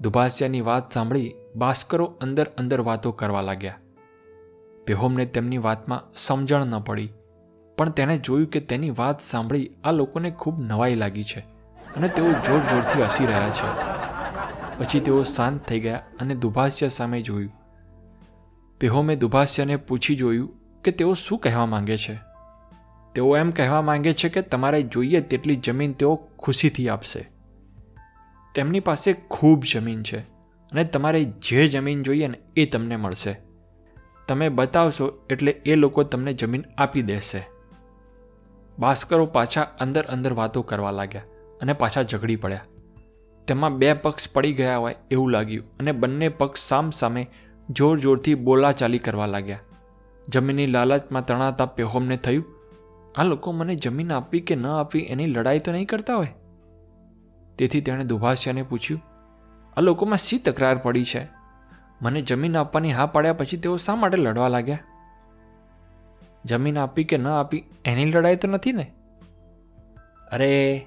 દુભાસિયાની વાત સાંભળી બાસ્કરો અંદર અંદર વાતો કરવા લાગ્યા. પેહોમને તેમની વાતમાં સમજણ ન પડી, પણ તેણે જોયું કે તેની વાત સાંભળી આ લોકોને ખૂબ નવાઈ લાગી છે અને તેઓ જોર જોરથી હસી રહ્યા છે. પછી તેઓ શાંત થઈ ગયા અને દુભાષ્ય સામે જોયું. બેહોમે દુભાષ્યને પૂછી જોયું કે તેઓ શું કહેવા માંગે છે? તેઓ એમ કહેવા માંગે છે કે તમારે જોઈએ તેટલી જમીન તેઓ ખુશીથી આપશે. તેમની પાસે ખૂબ જમીન છે અને તમારે જે જમીન જોઈએ ને એ તમને મળશે. તમે બતાવશો એટલે એ લોકો તમને જમીન આપી દેશે. બાસ્કરો પાછા અંદર અંદર વાતો કરવા લાગ્યા અને પાછા ઝઘડી પડ્યા. તેમાં બે પક્ષ પડી ગયા હોય એવું લાગ્યું અને બંને પક્ષ સામ સામે જોર જોરથી બોલાચાલી કરવા લાગ્યા. જમીનની લાલચમાં તણાતા પેહોમને થયું, આ લોકો મને જમીન આપવી કે ન આપવી એની લડાઈ તો નહીં કરતા હોય? તેથી તેણે દુભાષ્યાને પૂછ્યું, આ લોકોમાં શી તકરાર પડી છે? મને જમીન આપવાની હા પાડ્યા પછી તેઓ શા માટે લડવા લાગ્યા? જમીન આપી કે ન આપી, એની લડાઈ તો નથી ને? અરે,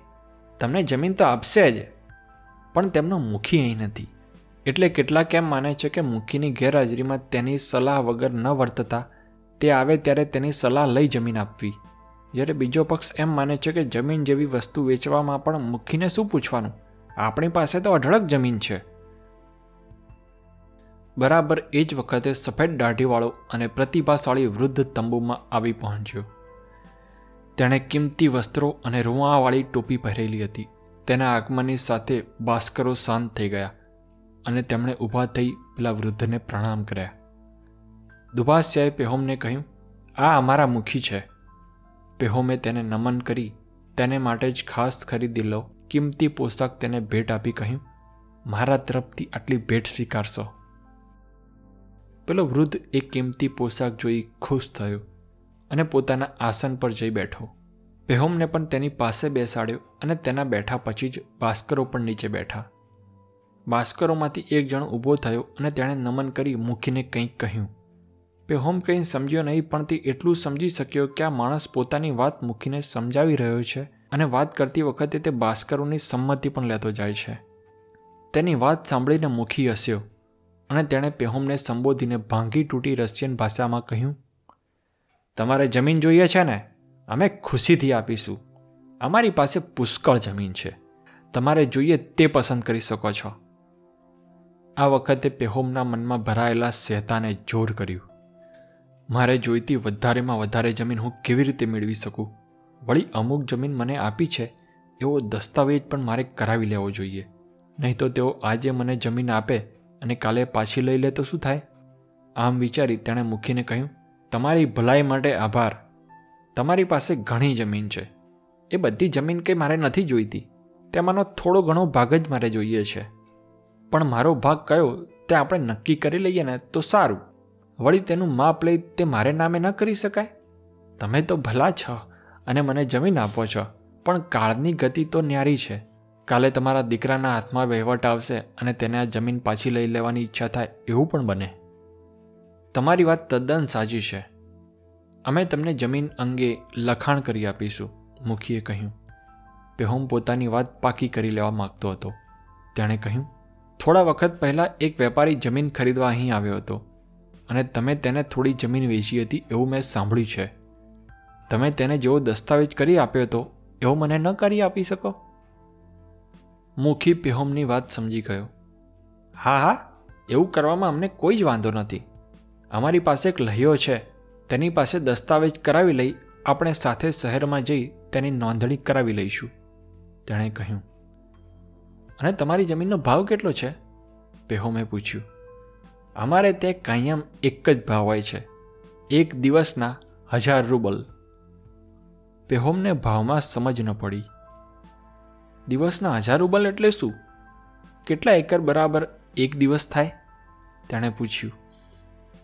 તમને જમીન તો આપશે જ, પણ તેમનો મુખી અહીં નથી. એટલે કેટલાક એમ માને છે કે મુખીની ગેરહાજરીમાં તેની સલાહ વગર ન વર્તતા, તે આવે ત્યારે તેની સલાહ લઈ જમીન આપવી. જ્યારે બીજો પક્ષ એમ માને છે કે જમીન જેવી વસ્તુ વેચવામાં પણ મુખીને શું પૂછવાનું? આપણી પાસે તો અઢળક જમીન છે. બરાબર એ જ વખતે સફેદ દાઢીવાળો અને પ્રતિભાશાળી વૃદ્ધ તંબુમાં આવી પહોંચ્યો. તેણે કિંમતી વસ્ત્રો અને રૂવાવાળી ટોપી પહેરેલી હતી. તેના આગમનની સાથે ભાસ્કરો શાંત થઈ ગયા અને તેમણે ઊભા થઈ પેલા વૃદ્ધને પ્રણામ કર્યા. દુભાષ્યાએ પેહોમને કહ્યું, આ અમારા મુખી છે. પેહોમે તેને નમન કરી તેને માટે જ ખાસ ખરીદેલો કિંમતી પોશાક તેને ભેટ આપી કહ્યું, મારા તરફથી આટલી ભેટ સ્વીકારશો. પેલો વૃદ્ધ એ કિંમતી પોશાક જોઈ ખુશ થયો અને પોતાના આસન પર જઈ બેઠો. પેહોમને પણ તેની પાસે બેસાડ્યો અને તેના બેઠા પછી જ ભાસ્કરો પણ નીચે બેઠા. ભાસ્કરોમાંથી એક જણ ઊભો થયો અને તેણે નમન કરી મુખીને કંઈક કહ્યું. પેહોમ કંઈ સમજ્યો નહીં, પણ તે એટલું સમજી શક્યો કે આ માણસ પોતાની વાત મુખીને સમજાવી રહ્યો છે અને વાત કરતી વખતે તે ભાસ્કરોની સંમતિ પણ લેતો જાય છે. તેની વાત સાંભળીને મુખી હસ્યો. અને તેણે પેહોમને સંબોધીને ભાંગી તૂટી રશિયન ભાષામાં કહ્યું, તમારે જમીન જોઈએ છે ને? અમે ખુશીથી આપીશું. અમારી પાસે પુષ્કળ જમીન છે. તમારે જોઈએ તે પસંદ કરી શકો છો. આ વખતે પેહોમના મનમાં ભરાયેલા સહેતાને જોર કર્યું. મારે જોઈતી વધારેમાં વધારે જમીન હું કેવી રીતે મેળવી શકું? વળી અમુક જમીન મને આપી છે, એવો દસ્તાવેજ પણ મારે કરાવી લેવો જોઈએ. નહીં તો તેઓ આજે મને જમીન આપે અને કાલે પાછી લઈ લે તો શું થાય? આમ વિચારી તેણે મુખીને કહ્યું, તમારી ભલાઈ માટે આભાર. તમારી પાસે ઘણી જમીન છે. એ બધી જમીન કંઈ મારે નથી જોઈતી. તેમાંનો થોડો ઘણો ભાગ જ મારે જોઈએ છે. પણ મારો ભાગ કયો તે આપણે નક્કી કરી લઈએ ને તો સારું. વળી તેનું માપ લઈ તે મારે નામે ન કરી શકાય? તમે તો ભલા છો અને મને જમીન આપો છો, પણ કાળની ગતિ તો ન્યારી છે. કાલે તમારા દીકરાના હાથમાં વહીવટ આવશે અને તેને આ જમીન પાછી લઈ લેવાની ઈચ્છા થાય એવું પણ બને. તમારી વાત તદ્દન સાચી છે. અમે તમને જમીન અંગે લખાણ કરી આપીશું, મુખીએ કહ્યું. પેહોમ પોતાની વાત પાકી કરી લેવા માગતો હતો. તેણે કહ્યું, થોડા વખત પહેલાં એક વેપારી જમીન ખરીદવા અહીં આવ્યો હતો અને તમે તેને થોડી જમીન વેચી હતી એવું મેં સાંભળ્યું છે. તમે તેને જેવો દસ્તાવેજ કરી આપ્યો હતો, એવો મને ન કરી આપી શકો? મુખી પેહોમની વાત સમજી ગયો. હા હા, એવું કરવામાં અમને કોઈ જ વાંધો નથી. અમારી પાસે એક લહ્યો છે. તેની પાસે દસ્તાવેજ કરાવી લઈ આપણે સાથે શહેરમાં જઈ તેની નોંધણી કરાવી લઈશું, તેણે કહ્યું. અને તમારી જમીનનો ભાવ કેટલો છે? પેહોમે પૂછ્યું. અમારે તે કાયમ એક જ ભાવ હોય છે. એક દિવસના હજાર રૂબલ. પેહોમને ભાવમાં સમજ ન પડી. દિવસના હજાર રૂબલ એટલે શું? કેટલા એકર બરાબર એક દિવસ થાય? તેણે પૂછ્યું.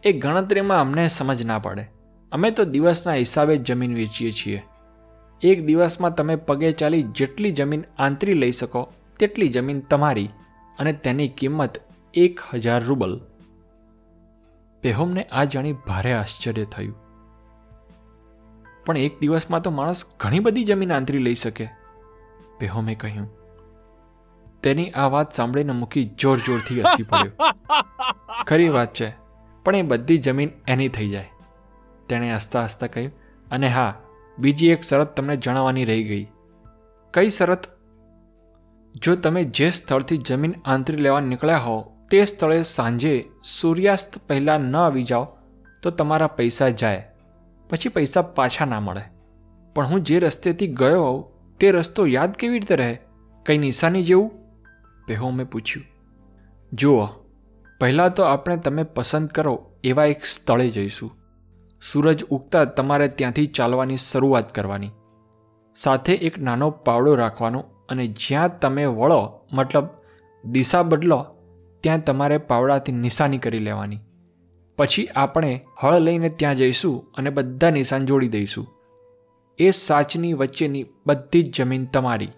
એ ગણતરીમાં અમને સમજ ના પડે. અમે તો દિવસના હિસાબે જમીન વેચીએ છીએ. એક દિવસમાં તમે પગે ચાલી જેટલી જમીન આંતરી લઈ શકો, તેટલી જમીન તમારી અને તેની કિંમત એક હજાર રૂબલ. પેહોમને આ જાણી ભારે આશ્ચર્ય થયું. પણ એક દિવસમાં તો માણસ ઘણી બધી જમીન આંતરી લઈ શકે. પેહોમે કહ્યું. તેની આ વાત સાંભળીને મૂકી જોર જોરથી હસી પડ્યો. ખરી વાત છે, પણ એ બધી જમીન એની થઈ જાય. તેણે હસતા હસતા કહ્યું, અને હા, બીજી એક શરત તમને જણાવવાની રહી ગઈ. કઈ શરત? જો તમે જે સ્થળથી જમીન આંતરી લેવા નીકળ્યા હો તે સ્થળે સાંજે સૂર્યાસ્ત પહેલાં ન આવી જાઓ, તો તમારા પૈસા જાય. પછી પૈસા પાછા ના મળે. પણ હું જે રસ્તેથી ગયો હોઉં તે રસ્તો યાદ કેવી રીતે રહે? કંઈ નિશાની જેવું? પેહોમે પૂછ્યું. જુઓ, પહેલાં તો આપણે તમે પસંદ કરો એવા એક સ્થળે જઈશું. સૂરજ ઉગતા તમારે ત્યાંથી ચાલવાની શરૂઆત કરવાની. સાથે એક નાનો પાવડો રાખવાનો અને જ્યાં તમે વળો, મતલબ દિશા બદલો, ત્યાં તમારે પાવડાથી નિશાની કરી લેવાની. પછી આપણે હળ લઈને ત્યાં જઈશું અને બધા નિશાન જોડી દઈશું. એ સાચની વચ્ચેની બધી જ જમીન તમારી.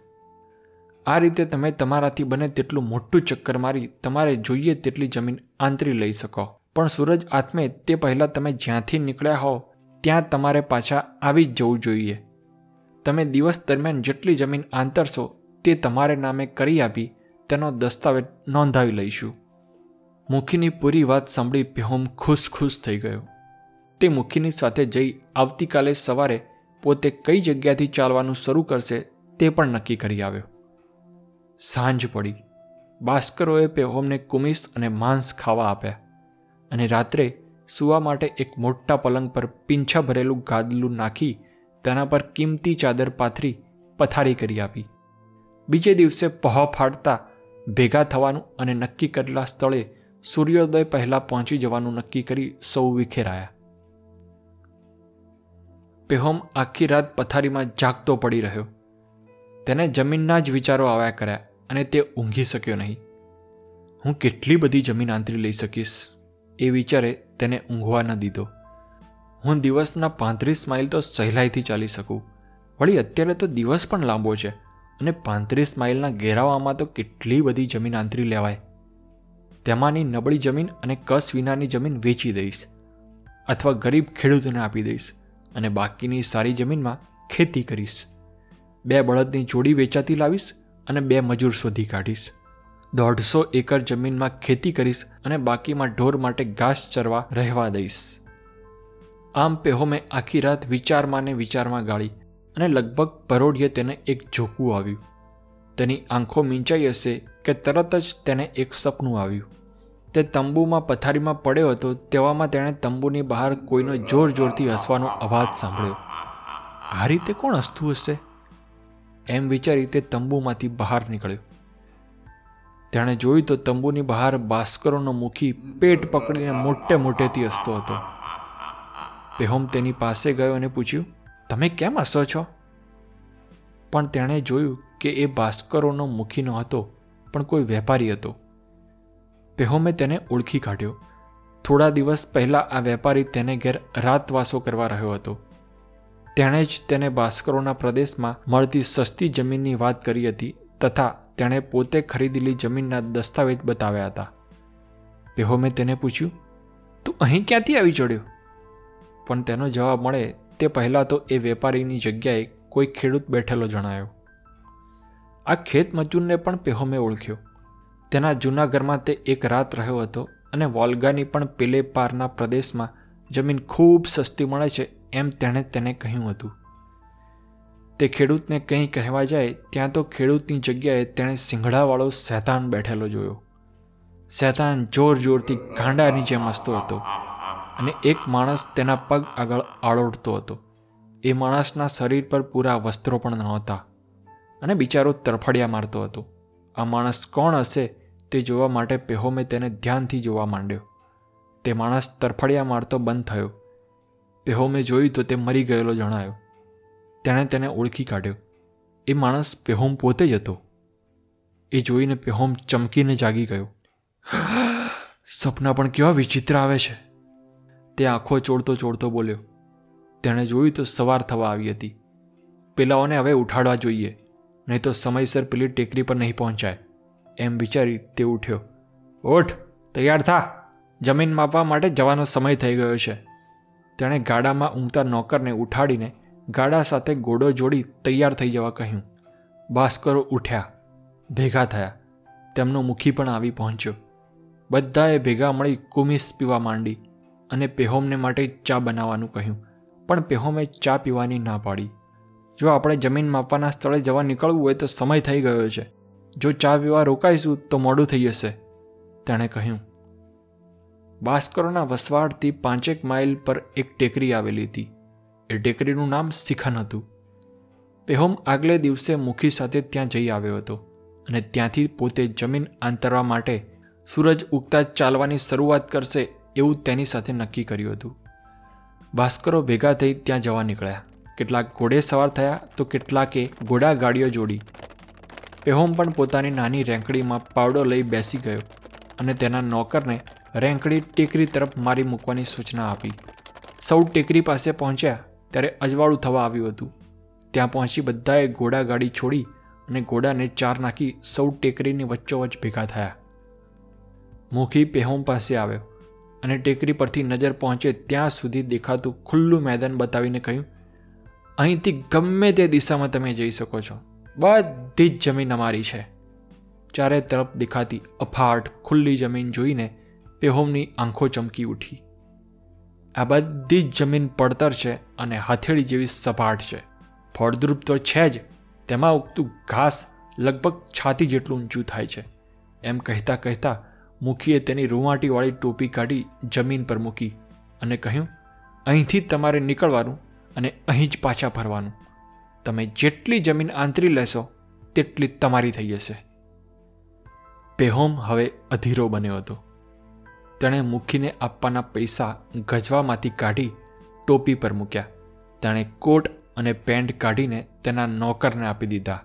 આ રીતે તમે તમારાથી બને તેટલું મોટું ચક્કર મારી તમારે જોઈએ તેટલી જમીન આંતરી લઈ શકો. પણ સૂરજ આત્મે તે પહેલાં તમે જ્યાંથી નીકળ્યા હો ત્યાં તમારે પાછા આવી જ જવું જોઈએ. તમે દિવસ દરમિયાન જેટલી જમીન આંતરશો, તે તમારે નામે કરી આપી તેનો દસ્તાવેજ નોંધાવી લઈશું. મુખીની પૂરી વાત સાંભળી પેહોમ ખુશ ખુશ થઈ ગયો. તે મુખીની સાથે જઈ આવતીકાલે સવારે પોતે કઈ જગ્યાથી ચાલવાનું શરૂ કરશે તે પણ નક્કી કરી આવ્યો. સાંજ પડી. બાસ્કરોએ પેહોમને કુમિસ અને માંસ ખાવા આપ્યા અને રાત્રે સૂવા માટે એક મોટા પલંગ પર પીંછા ભરેલું ગાદલું નાખી તેના પર કિંમતી ચાદર પાથરી પથારી કરી આપી. બીજે દિવસે પહો ફાડતા ભેગા થવાનું અને નક્કી કરેલા સ્થળે સૂર્યોદય પહેલાં પહોંચી જવાનું નક્કી કરી સૌ વિખેરાયા. પેહોમ આખી રાત પથારીમાં જાગતો પડી રહ્યો. તેને જમીનના જ વિચારો આવ્યા કર્યા અને તે ઊંઘી શક્યો નહીં. હું કેટલી બધી જમીન આંતરી લઈ શકીશ? એ વિચારે તેને ઊંઘવા ન દીધો. હું દિવસના પાંત્રીસ માઇલ તો સહેલાઈથી ચાલી શકું. વળી અત્યારે તો દિવસ પણ લાંબો છે અને પાંત્રીસ માઇલના ઘેરાવામાં તો કેટલી બધી જમીન આંતરી લેવાય. તેમાંની નબળી જમીન અને કસ વિનાની જમીન વેચી દઈશ અથવા ગરીબ ખેડૂતોને આપી દઈશ. અને બાકીની સારી જમીનમાં ખેતી કરીશ. બે બળદની જોડી વેચાતી લાવીશ અને બે મજૂર શોધી કાઢીશ. દોઢસો એકર જમીનમાં ખેતી કરીશ અને બાકીમાં ઢોર માટે ઘાસ ચરવા રહેવા દઈશ. આમ પેહો મેં આખી રાત વિચારમાં ને વિચારમાં ગાળી અને લગભગ પરોઢીએ તેને એક ઝોકું આવ્યું. તેની આંખો મીંચાઈ હશે કે તરત જ તેને એક સપનું આવ્યું. તે તંબુમાં પથારીમાં પડ્યો હતો, તેવામાં તેણે તંબુની બહાર કોઈનો જોર જોરથી હસવાનો અવાજ સાંભળ્યો. આ રીતે કોણ હસતું હશે? એમ વિચારી તે તંબુમાંથી બહાર નીકળ્યો. તેણે જોયું તો તંબુની બહાર બાસ્કરોનો મુખી પેટ પકડીને મોટે મોટેથી હસતો હતો. પેહોમ તેની પાસે ગયો અને પૂછ્યું, તમે કેમ હસો છો? પણ તેણે જોયું કે એ ભાસ્કરોનો મુખીનો હતો પણ કોઈ વેપારી હતો. પેહોમે તેને ઓળખી કાઢ્યો. થોડા દિવસ પહેલાં આ વેપારી તેને ઘેર રાતવાસો કરવા રહ્યો હતો. તેણે જ તેને ભાસ્કરોના પ્રદેશમાં મળતી સસ્તી જમીનની વાત કરી હતી તથા તેણે પોતે ખરીદેલી જમીનના દસ્તાવેજ બતાવ્યા હતા. પેહોમે તેને પૂછ્યું, તું અહીં ક્યાંથી આવી ચડ્યો? પણ તેનો જવાબ મળે તે પહેલાં તો એ વેપારીની જગ્યાએ કોઈ ખેડૂત બેઠેલો જણાયો. આ ખેત મજૂરને પણ પેહોમે ઓળખ્યો. તેના જૂના ઘરમાં તે એક રાત રહ્યો હતો અને વોલ્ગાની પણ પેલે પારના પ્રદેશમાં જમીન ખૂબ સસ્તી મળે છે એમ તેણે તેને કહ્યું હતું. તે ખેડૂતને કંઈ કહેવા જાય ત્યાં તો ખેડૂતની જગ્યાએ તેણે સિંઘડાવાળો શેતાન બેઠેલો જોયો. શેતાન જોર જોરથી ગાંડાની જેમ હસતો હતો અને એક માણસ તેના પગ આગળ આળોડતો હતો. એ માણસના શરીર પર પૂરા વસ્ત્રો પણ નહોતા અને બિચારો તરફડિયા મારતો હતો. આ માણસ કોણ હશે તે જોવા માટે પેહોમે તેને ધ્યાનથી જોવા માંડ્યો. તે માણસ તરફડિયા મારતો બંધ થયો. પેહોમે જોયું તો તે મરી ગયેલો જણાયો. તેણે તેને ઓળખી કાઢ્યો. એ માણસ પેહોમ પોતે જ હતો. એ જોઈને પેહોમ ચમકીને જાગી ગયો. સપના પણ કેવા વિચિત્ર આવે છે. તે આંખો ચોડતો ચોડતો બોલ્યો. તેણે જોયું તો સવાર થવા આવી હતી. પેલાઓને હવે ઉઠાડવા જોઈએ. નહીં તો સમયસર પેલી ટેકરી પર નહીં પહોંચાય. એમ વિચારી તે ઉઠ્યો. ઓઠ તૈયાર થા. જમીન માપવા માટે જવાનો સમય થઈ ગયો છે. તેણે ગાડામાં ઊંઘતા નોકરને ઉઠાડીને ગાડા સાથે ગોડો જોડી તૈયાર થઈ જવા કહ્યું. ભાસ્કરો ઉઠ્યા. ભેગા થયા. તેમનો મુખી પણ આવી પહોંચ્યો. બધાએ ભેગા મળી કુમિસ પીવા માંડી અને પેહોમને માટે ચા બનાવવાનું કહ્યું. પણ પેહોમે ચા પીવાની ના પાડી. જો આપણે જમીન માપવાના સ્થળે જવા નીકળવું હોય તો સમય થઈ ગયો છે. જો ચા પીવા રોકાઈશું તો મોડું થઈ જશે, તેણે કહ્યું. બાસ્કરોના વસવાડથી પાંચેક માઇલ પર એક ટેકરી આવેલી હતી. એ ટેકરીનું નામ શિખન હતું. પેહોમ આગલે દિવસે મુખી સાથે ત્યાં જઈ આવ્યો હતો અને ત્યાંથી પોતે જમીન આંતરવા માટે સૂરજ ઉગતા ચાલવાની શરૂઆત કરશે એવું તેની સાથે નક્કી કર્યું હતું. ભાસ્કરો ભેગા થઈ ત્યાં જવા નીકળ્યા. કેટલાક ઘોડે સવાર થયા તો કેટલાકે ઘોડા ગાડીઓ જોડી પેહોમ પણ પોતાની નાની રેંકડીમાં પાવડો લઈ બેસી ગયો અને તેના નોકરને રેંકડી ટેકરી તરફ મારી મૂકવાની સૂચના આપી. સૌ ટેકરી પાસે પહોંચ્યા ત્યારે અજવાળું થવા આવ્યું હતું. ત્યાં પહોંચી બધાએ ઘોડા ગાડી છોડી અને ઘોડાને ચાર નાખી સૌ ટેકરીની વચ્ચોવચ્ચ ભેગા થયા. મુખી પેહોમ પાસે આવ્યો અને ટેકરી પરથી નજર પહોંચે ત્યાં સુધી દેખાતું ખુલ્લું મેદાન બતાવીને કહ્યું, અહીંથી ગમે તે દિશામાં તમે જઈ શકો છો. બધી જ જમીન અમારી છે. ચારે તરફ દેખાતી અફાટ, ખુલ્લી જમીન જોઈને પેહોમની આંખો ચમકી ઉઠી. આ બધી જ જમીન પડતર છે અને હથેળી જેવી સપાટ છે. ફળદ્રુપ તો છે જ, તેમાં ઉગતું ઘાસ લગભગ છાતી જેટલું ઊંચું થાય છે. એમ કહેતા કહેતા મુખીએ તેની રૂવાટીવાળી ટોપી કાઢી જમીન પર મૂકી અને કહ્યું, અહીંથી તમારે નીકળવાનું અને અહીં જ પાછા ફરવાનું. તમે જેટલી જમીન આંતરી લેશો, તેટલી તમારી થઈ જશે. પેહોમ હવે અધીરો બન્યો હતો. તેણે મૂકીને આપવાના પૈસા ગજવામાંથી કાઢી ટોપી પર મૂક્યા. તેણે કોટ અને પેન્ટ કાઢીને તેના નોકરને આપી દીધા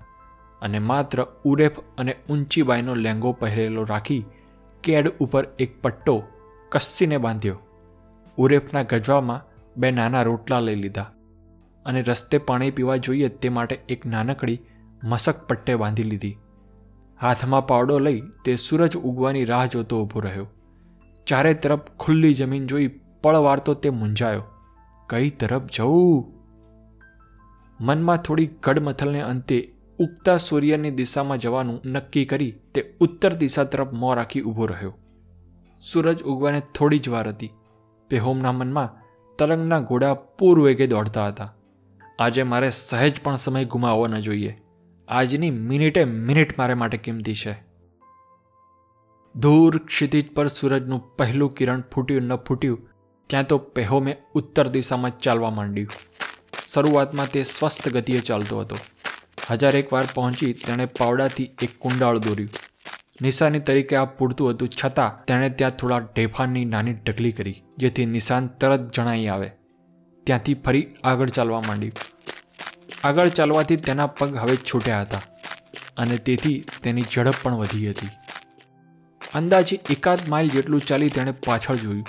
અને માત્ર ઉરેફ અને ઊંચી બાઈનો લેંગો પહેરેલો રાખી કેડ ઉપર એક પટ્ટો કસ્સીને બાંધ્યો. ઉરેફના ગજવામાં બે નાના રોટલા લઈ લીધા. અને રસ્તે પાણી પીવા જોઈએ તે માટે એક નાનકડી મસક પટ્ટે બાંધી લીધી. હાથમાં પાવડો લઈ તે સૂરજ ઉગવાની રાહ જોતો ઊભો રહ્યો. ચારે તરફ ખુલ્લી જમીન જોઈ પળ વાળતો તે મૂંઝાયો. કઈ તરફ જવું? મનમાં થોડી ગડમથલને અંતે ઉગતા સૂર્યની દિશામાં જવાનું નક્કી કરી તે ઉત્તર દિશા તરફ મોં રાખી ઊભો રહ્યો. સૂરજ ઉગવાને થોડી જ વાર હતી. પેહોમના મનમાં તરંગના ઘોડા પૂર વેગે દોડતા હતા. આજે મારે સહેજ પણ સમય ગુમાવવો ન જોઈએ. આજની મિનિટે મિનિટ મારે માટે કિંમતી છે. દૂર ક્ષિતિજ પર સૂરજનું પહેલું કિરણ ફૂટ્યું ન ફૂટ્યું, ત્યાં તો પહેો મેં ઉત્તર દિશામાં ચાલવા માંડ્યું. શરૂઆતમાં તે સ્વસ્થ ગતિએ ચાલતો હતો. હજાર એક વાર પહોંચી તેણે પાવડાથી એક કુંડાળ દોર્યું. નિશાની તરીકે આ પૂરતું હતું, છતાં તેણે ત્યાં થોડા ઢેફાનની નાની ઢગલી કરી, જેથી નિશાન તરત જણાઈ આવે. ત્યાંથી ફરી આગળ ચાલવા માંડ્યું આગળ ચાલવાથી તેના પગ હવે છૂટ્યા હતા અને તેથી તેની ઝડપ પણ વધી હતી. અંદાજે એકાદ માઇલ જેટલું ચાલી તેણે પાછળ જોયું.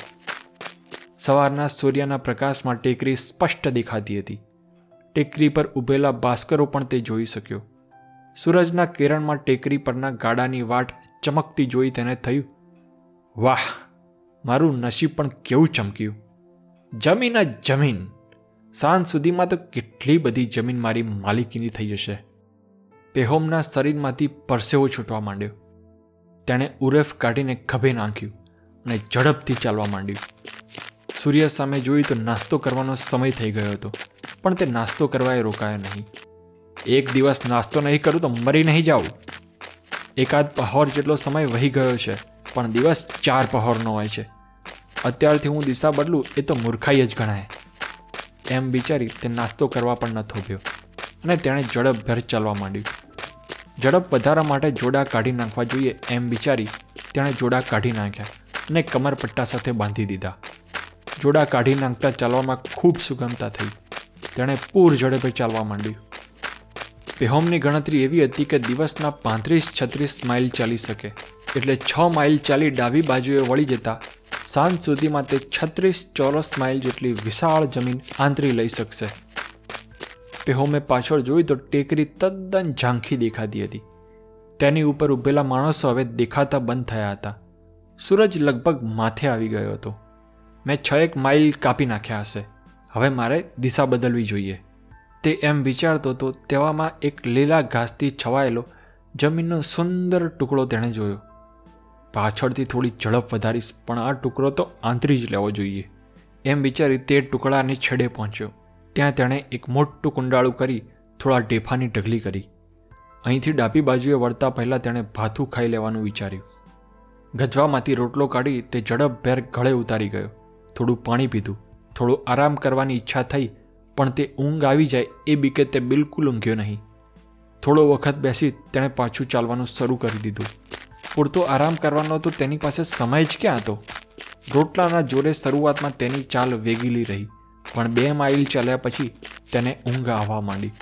સવારના સૂર્યના પ્રકાશમાં ટેકરી સ્પષ્ટ દેખાતી હતી. ટેકરી પર ઊભેલા ભાસ્કરો પણ તે જોઈ શક્યો. સૂરજના કિરણમાં ટેકરી પરના ગાડાની વાટ ચમકતી જોઈ તેને થયું, વાહ! મારું નસીબ પણ કેવું ચમક્યું. જમીન જ જમીન. સાંજ સુધીમાં તો કેટલી બધી જમીન મારી માલિકીની થઈ જશે. પેહોમના શરીરમાંથી પરસેવો છૂટવા માંડ્યો. તેણે ઉરેફ કાઢીને ખભે નાખ્યું અને ઝડપથી ચાલવા માંડ્યું. સૂર્ય સામે જોયું તો નાસ્તો કરવાનો સમય થઈ ગયો હતો, પણ તે નાસ્તો કરવા એ રોકાયો નહીં. એક દિવસ નાસ્તો નહીં કરું તો મરી નહીં જાઉં. એકાદ પહોર જેટલો સમય વહી ગયો છે, પણ દિવસ ચાર પહોરનો હોય છે. અત્યારથી હું દિશા બદલું એ તો મૂર્ખાઈ જ ગણાય. એમ વિચારી તે નાસ્તો કરવા પણ ન થોભ્યો અને તેણે ઝડપભેર ચાલવા માંડ્યું. ઝડપ વધારા માટે જોડા કાઢી નાખવા જોઈએ એમ વિચારી તેણે જોડા કાઢી નાખ્યા અને કમરપટ્ટા સાથે બાંધી દીધા. જોડા કાઢી નાખતા ચાલવામાં ખૂબ સુગમતા થઈ. તેણે પૂર ઝડપે ચાલવા માંડ્યું. પેહોમની ગણતરી એવી હતી કે દિવસના પાંત્રીસ છત્રીસ માઇલ ચાલી શકે. એટલે છ માઇલ ચાલી ડાબી બાજુએ વળી જતા સાંજ સુધીમાં તે છત્રીસ ચોરસ માઇલ જેટલી વિશાળ જમીન આંતરી લઈ શકશે. પેહોમે પાછળ જોઈ તો ટેકરી તદ્દન ઝાંખી દેખાતી હતી. તેની ઉપર ઊભેલા માણસો હવે દેખાતા બંધ થયા હતા. સૂરજ લગભગ માથે આવી ગયો હતો. મેં છ એક માઇલ કાપી નાખ્યા હશે. હવે મારે દિશા બદલવી જોઈએ. તે એમ વિચારતો હતો, તેવામાં એક લીલા ઘાસથી છવાયેલો જમીનનો સુંદર ટુકડો તેણે જોયો. પાછળથી થોડી ઝડપ વધારીશ, પણ આ ટુકડો તો આંતરી જ લેવો જોઈએ. એમ વિચારી તે ટુકડાની છેડે પહોંચ્યો. ત્યાં તેણે એક મોટું કુંડાળું કરી, થોડા ઢેફાની ઢગલી કરી. અહીંથી ડાબી બાજુએ વળતા પહેલાં તેણે ભાથું ખાઈ લેવાનું વિચાર્યું. ગજવામાંથી રોટલો કાઢી તે ઝડપભેર ગળે ઉતારી ગયો. થોડું પાણી પીધું. થોડું આરામ કરવાની ઈચ્છા થઈ, પણ તે ઊંઘ આવી જાય એ બીકે તે બિલકુલ ઊંઘ્યો નહીં. થોડો વખત બેસી તેણે પાછું ચાલવાનું શરૂ કરી દીધું. પૂરતો આરામ કરવાનો તો તેની પાસે સમય જ ક્યાં હતો? રોટલાના જોરે શરૂઆતમાં તેની ચાલ વેગીલી રહી, પણ બે માઇલ ચાલ્યા પછી તેને ઊંઘ આવવા માંડી.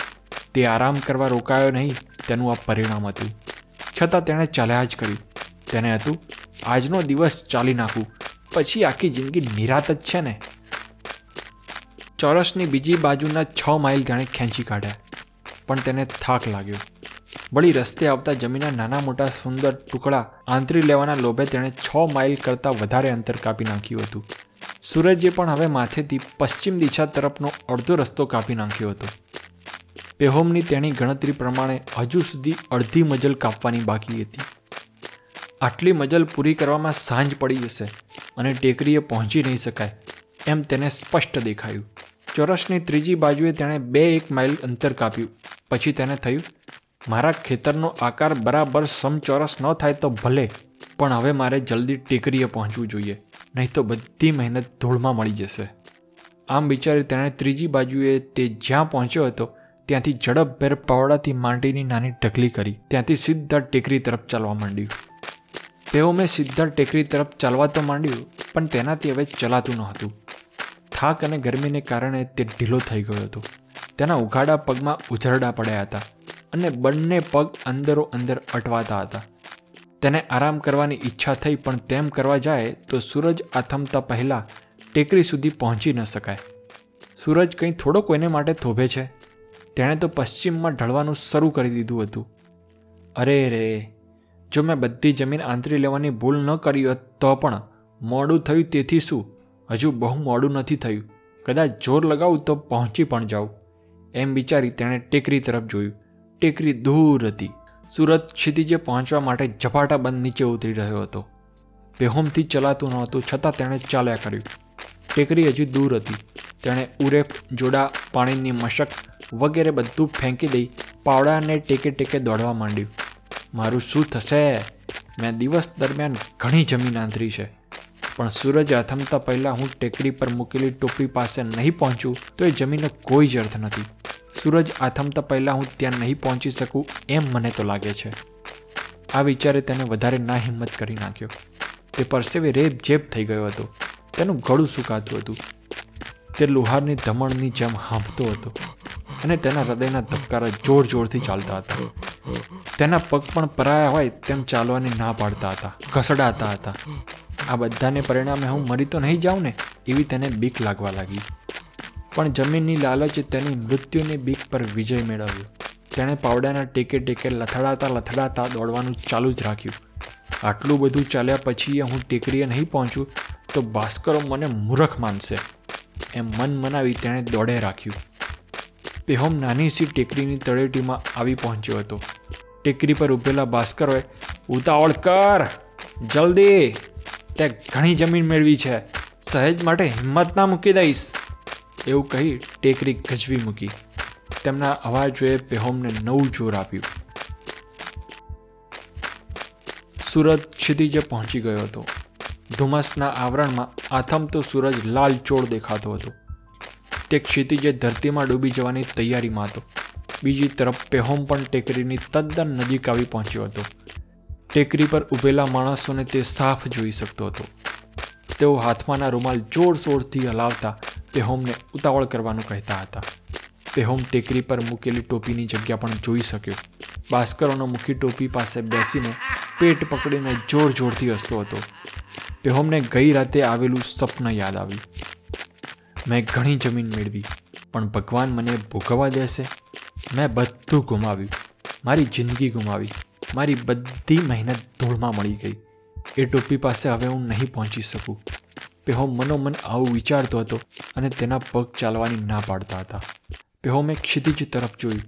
તે આરામ કરવા રોકાયો નહીં, તેનું આ પરિણામ હતું. છતાં તેણે ચાલ્યા જ કર્યું તેને હતું, આજનો દિવસ ચાલી નાખવું પછી આખી જિંદગી નિરાત જ છે ને? ચોરસની બીજી બાજુના છ માઇલ તેણે ખેંચી કાઢ્યા, પણ તેને થાક લાગ્યો. વળી રસ્તે આવતા જમીનના નાના મોટા સુંદર ટુકડા આંતરી લેવાના લોભે તેણે છ માઇલ કરતાં વધારે અંતર કાપી નાખ્યું હતું. સૂરજે પણ હવે માથેથી પશ્ચિમ દિશા તરફનો અડધો રસ્તો કાપી નાખ્યો હતો. પેહોમની તેની ગણતરી પ્રમાણે હજુ સુધી અડધી મજલ કાપવાની બાકી હતી. આટલી મજલ પૂરી કરવામાં સાંજ પડી જશે અને ટેકરીએ પહોંચી નહીં શકાય એમ તેને સ્પષ્ટ દેખાયું. ચોરસની ત્રીજી બાજુએ તેણે બે એક માઇલ અંતર કાપ્યું. પછી તેને થયું મારા ખેતરનો આકાર બરાબર સમચોરસ ન થાય તો ભલે, પણ હવે મારે જલ્દી ટેકરીએ પહોંચવું જોઈએ, નહીં તો બધી મહેનત ધૂળમાં મળી જશે. આમ વિચારી તેણે ત્રીજી બાજુએ તે જ્યાં પહોંચ્યો હતો, ત્યાંથી ઝડપભેર પાવડાથી માંડીની નાની ઢગલી કરી, ત્યાંથી સીધા ટેકરી તરફ ચાલવા માંડ્યું. તેઓ મેં સીધા ટેકરી તરફ ચાલવા તો માંડ્યું, પણ તેનાથી હવે ચલાતું ન હતું થાક અને ગરમીને કારણે તે ઢીલો થઈ ગયો હતો. તેના ઉઘાડા પગમાં ઉઝરડા પડ્યા હતા. અને બંને પગ અંદરો અંદર અટવાતા હતા. તેને આરામ કરવાની ઈચ્છા થઈ, પણ તેમ કરવા જાય તો સૂરજ આથમતા પહેલાં ટેકરી સુધી પહોંચી ન શકાય. સૂરજ કંઈ થોડો કોઈને માટે થોભે છે. તેણે તો પશ્ચિમમાં ઢળવાનું શરૂ કરી દીધું હતું. અરે રે, જો મેં બધી જમીન આંતરી લેવાની ભૂલ ન કરી હોત તો પણ મોડું થયું તેથી શું? હજુ બહુ મોડું નથી થયું. કદાચ જોર લગાવું તો પહોંચી પણ જાઉં. એમ વિચારી તેણે ટેકરી તરફ જોયું. ટેકરી દૂર હતી. સુરત ક્ષિતિજે પહોંચવા માટે ઝપાટા બંધ નીચે ઉતરી રહ્યો હતો. બેહોમથી ચલાતું નહોતું છતાં તેણે ચાલ્યા કર્યું. ટેકરી હજી દૂર હતી. તેણે ઉરેફ, જોડા, પાણીની મશક વગેરે બધું ફેંકી દઈ પાવડાને ટેકે ટેકે દોડવા માંડ્યું. મારું શું થશે? મેં દિવસ દરમિયાન ઘણી જમીન આંતરી છે. પણ સૂરજ આથમતા પહેલાં હું ટેકરી પર મૂકેલી ટોપી પાસે નહીં પહોંચું, તો એ જમીનનો કોઈ જ અર્થ નથી. સૂરજ આથમતા પહેલાં હું ત્યાં નહીં પહોંચી શકું એમ મને તો લાગે છે. આ વિચારે તેને વધારે ના હિંમત કરી નાખ્યો. તે પરસેવે રેબ જેબ થઈ ગયો હતો. તેનું ગળું સુકાતું હતું. તે લુહારની ધમણની જેમ હાંફતો હતો અને તેના હૃદયના ધબકારા જોર જોરથી ચાલતા હતા. તેના પગ પણ પરાયા હોય તેમ ચાલવાની ના પાડતા હતા. ઘસડાતા હતા. આ બધાને પરિણામે હું મરી તો નહીં જાઉં ને એવી તેને બીક લાગવા લાગી. પણ જમીનની લાલચે તેની મૃત્યુની બીક પર વિજય મેળવ્યો. તેણે પાવડાના ટેકે ટેકે લથડાતા લથડાતા દોડવાનું ચાલુ જ રાખ્યું. આટલું બધું ચાલ્યા પછી હું ટેકરીએ નહીં પહોંચું તો ભાસ્કરો મને મૂર્ખ માનશે એમ મન મનાવી તેણે દોડે રાખ્યું. પેહોમ નાની સી ટેકરીની તળેટીમાં આવી પહોંચ્યો હતો. ટેકરી પર ઊભેલા ભાસ્કરોએ, ઉતાવળ કર, જલ્દી! તે ઘણી જમીન મેળવી છે. સહેજ માટે હિંમત ના મૂકી દઈશ. એવું કહી ટેકરી ગજવી મૂકી. તેમના અવાજોએ પેહોમને નવું જોર આપ્યું. સુરત ક્ષિતિજે પહોંચી ગયો હતો. ધુમ્મસના આવરણમાં આથમતો સૂરજ લાલચોળ દેખાતો હતો. તે ક્ષિતિજે ધરતીમાં ડૂબી જવાની તૈયારીમાં હતો. બીજી તરફ પેહોમ પણ ટેકરીની તદ્દન નજીક આવી પહોંચ્યો હતો. ટેકરી પર ઊભેલા માણસોને તે સાફ જોઈ શકતો હતો. તેઓ હાથમાંના રૂમાલ જોરશોરથી હલાવતા પેહોમને ઉતાવળ કરવાનું કહેતા હતા. પેહોમ ટેકરી પર મૂકેલી ટોપીની જગ્યા પણ જોઈ શક્યો. ભાસ્કરોનો મુખી ટોપી પાસે બેસીને પેટ પકડીને જોર જોરથી હસતો હતો. પેહોમને ગઈ રાતે આવેલું સપન યાદ આવ્યું. મેં ઘણી જમીન મેળવી, પણ ભગવાન મને ભોગવવા દેશે? મેં બધું ગુમાવ્યું. મારી જિંદગી ગુમાવી. મારી બધી મહેનત ધૂળમાં મળી ગઈ. એ ટોપી પાસે હવે હું નહીં પહોંચી શકું. પેહો મનોમન આવું વિચારતો હતો અને તેના પગ ચાલવાની ના પાડતા હતા. પેહોમે ક્ષિતિજ તરફ જોયું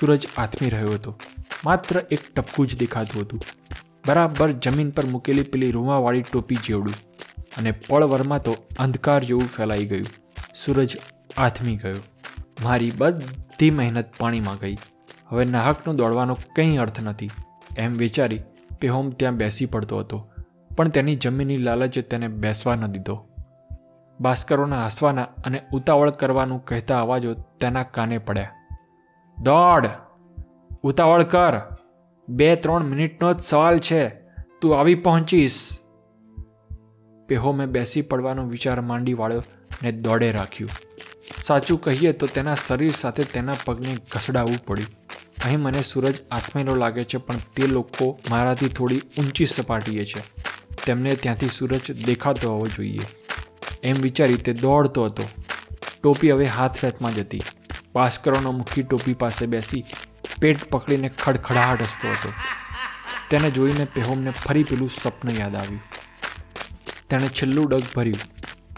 સૂરજ આથમી રહ્યો હતો. માત્ર એક ટપકું જ દેખાતું હતું. બરાબર જમીન પર મૂકેલી પેલી રૂમાવાળી ટોપી જેવડું અને પળવરમાં તો અંધકાર જેવું ફેલાઈ ગયું. સૂરજ આથમી ગયો. મારી બધી મહેનત પાણીમાં ગઈ. હવે નાહકનો દોડવાનો કંઈ અર્થ નથી. એમ વિચારી પેહોમ ત્યાં બેસી પડતો હતો. પણ તેની જમીનની લાલચે તેને બેસવા ન દીધો. ભાસ્કરોના હસવાના અને ઉતાવળ કરવાનું કહેતા અવાજો તેના કાને પડ્યા. દોડ! ઉતાવળ કર! બે ત્રણ મિનિટનો જ સવાલ છે. તું આવી પહોંચીશ. પેહોમે બેસી પડવાનો વિચાર માંડી વાળ્યો ને દોડે રાખ્યું. સાચું કહીએ તો તેના શરીર સાથે તેના પગને ઘસડાવવું પડ્યું. અહીં મને સૂરજ આત્મેલો લાગે છે, પણ તે લોકો મારાથી થોડી ઊંચી સપાટીએ છે. તેમને ત્યાંથી સૂરજ દેખાતો હોવો જોઈએ. એમ વિચારી તે દોડતો હતો. ટોપી હવે હાથ ફેતમાં હતી. ભાસ્કરોનો મુખી ટોપી પાસે બેસી પેટ પકડીને ખડખડાટ હસતો હતો. તેને જોઈને પેહોમને ફરી પેલું સપનું યાદ આવ્યું. તેણે છેલ્લું ડગ ભર્યું.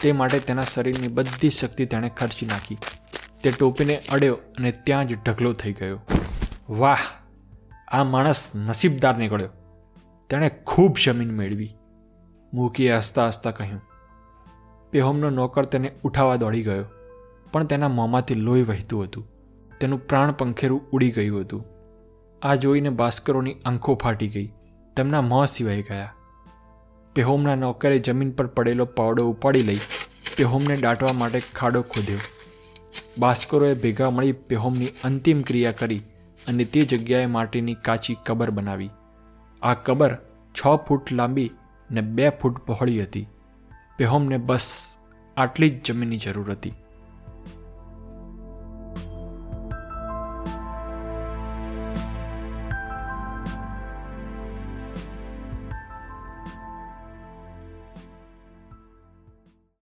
તે માટે તેના શરીરની બધી શક્તિ તેણે ખર્ચી નાખી. તે ટોપીને અડ્યો અને ત્યાં જ ઢગલો થઈ ગયો. વાહ! આ માણસ નસીબદાર નીકળ્યો. તેણે ખૂબ જમીન મેળવી. મૂકીએ હસતા હસતા કહ્યું. પેહોમનો નોકર તેને ઉઠાવવા દોડી ગયો, પણ તેના મોંમાંથી લોહી વહેતું હતું. તેનું પ્રાણ પંખેરું ઉડી ગયું હતું. આ જોઈને ભાસ્કરોની આંખો ફાટી ગઈ. તેમના મોં સિવાય ગયા. પેહોમના નોકરે જમીન પર પડેલો પાવડો ઉપાડી લઈ પેહોમને દાટવા માટે ખાડો ખોદ્યો. ભાસ્કરોએ ભેગા મળી પેહોમની અંતિમ ક્રિયા કરી અને તે જગ્યાએ માટીની કાચી કબર બનાવી. આ કબર છ ફૂટ લાંબી ને બે ફૂટ પહોળી હતી. પેહોમને બસ આટલી જ જમીનની જરૂર હતી.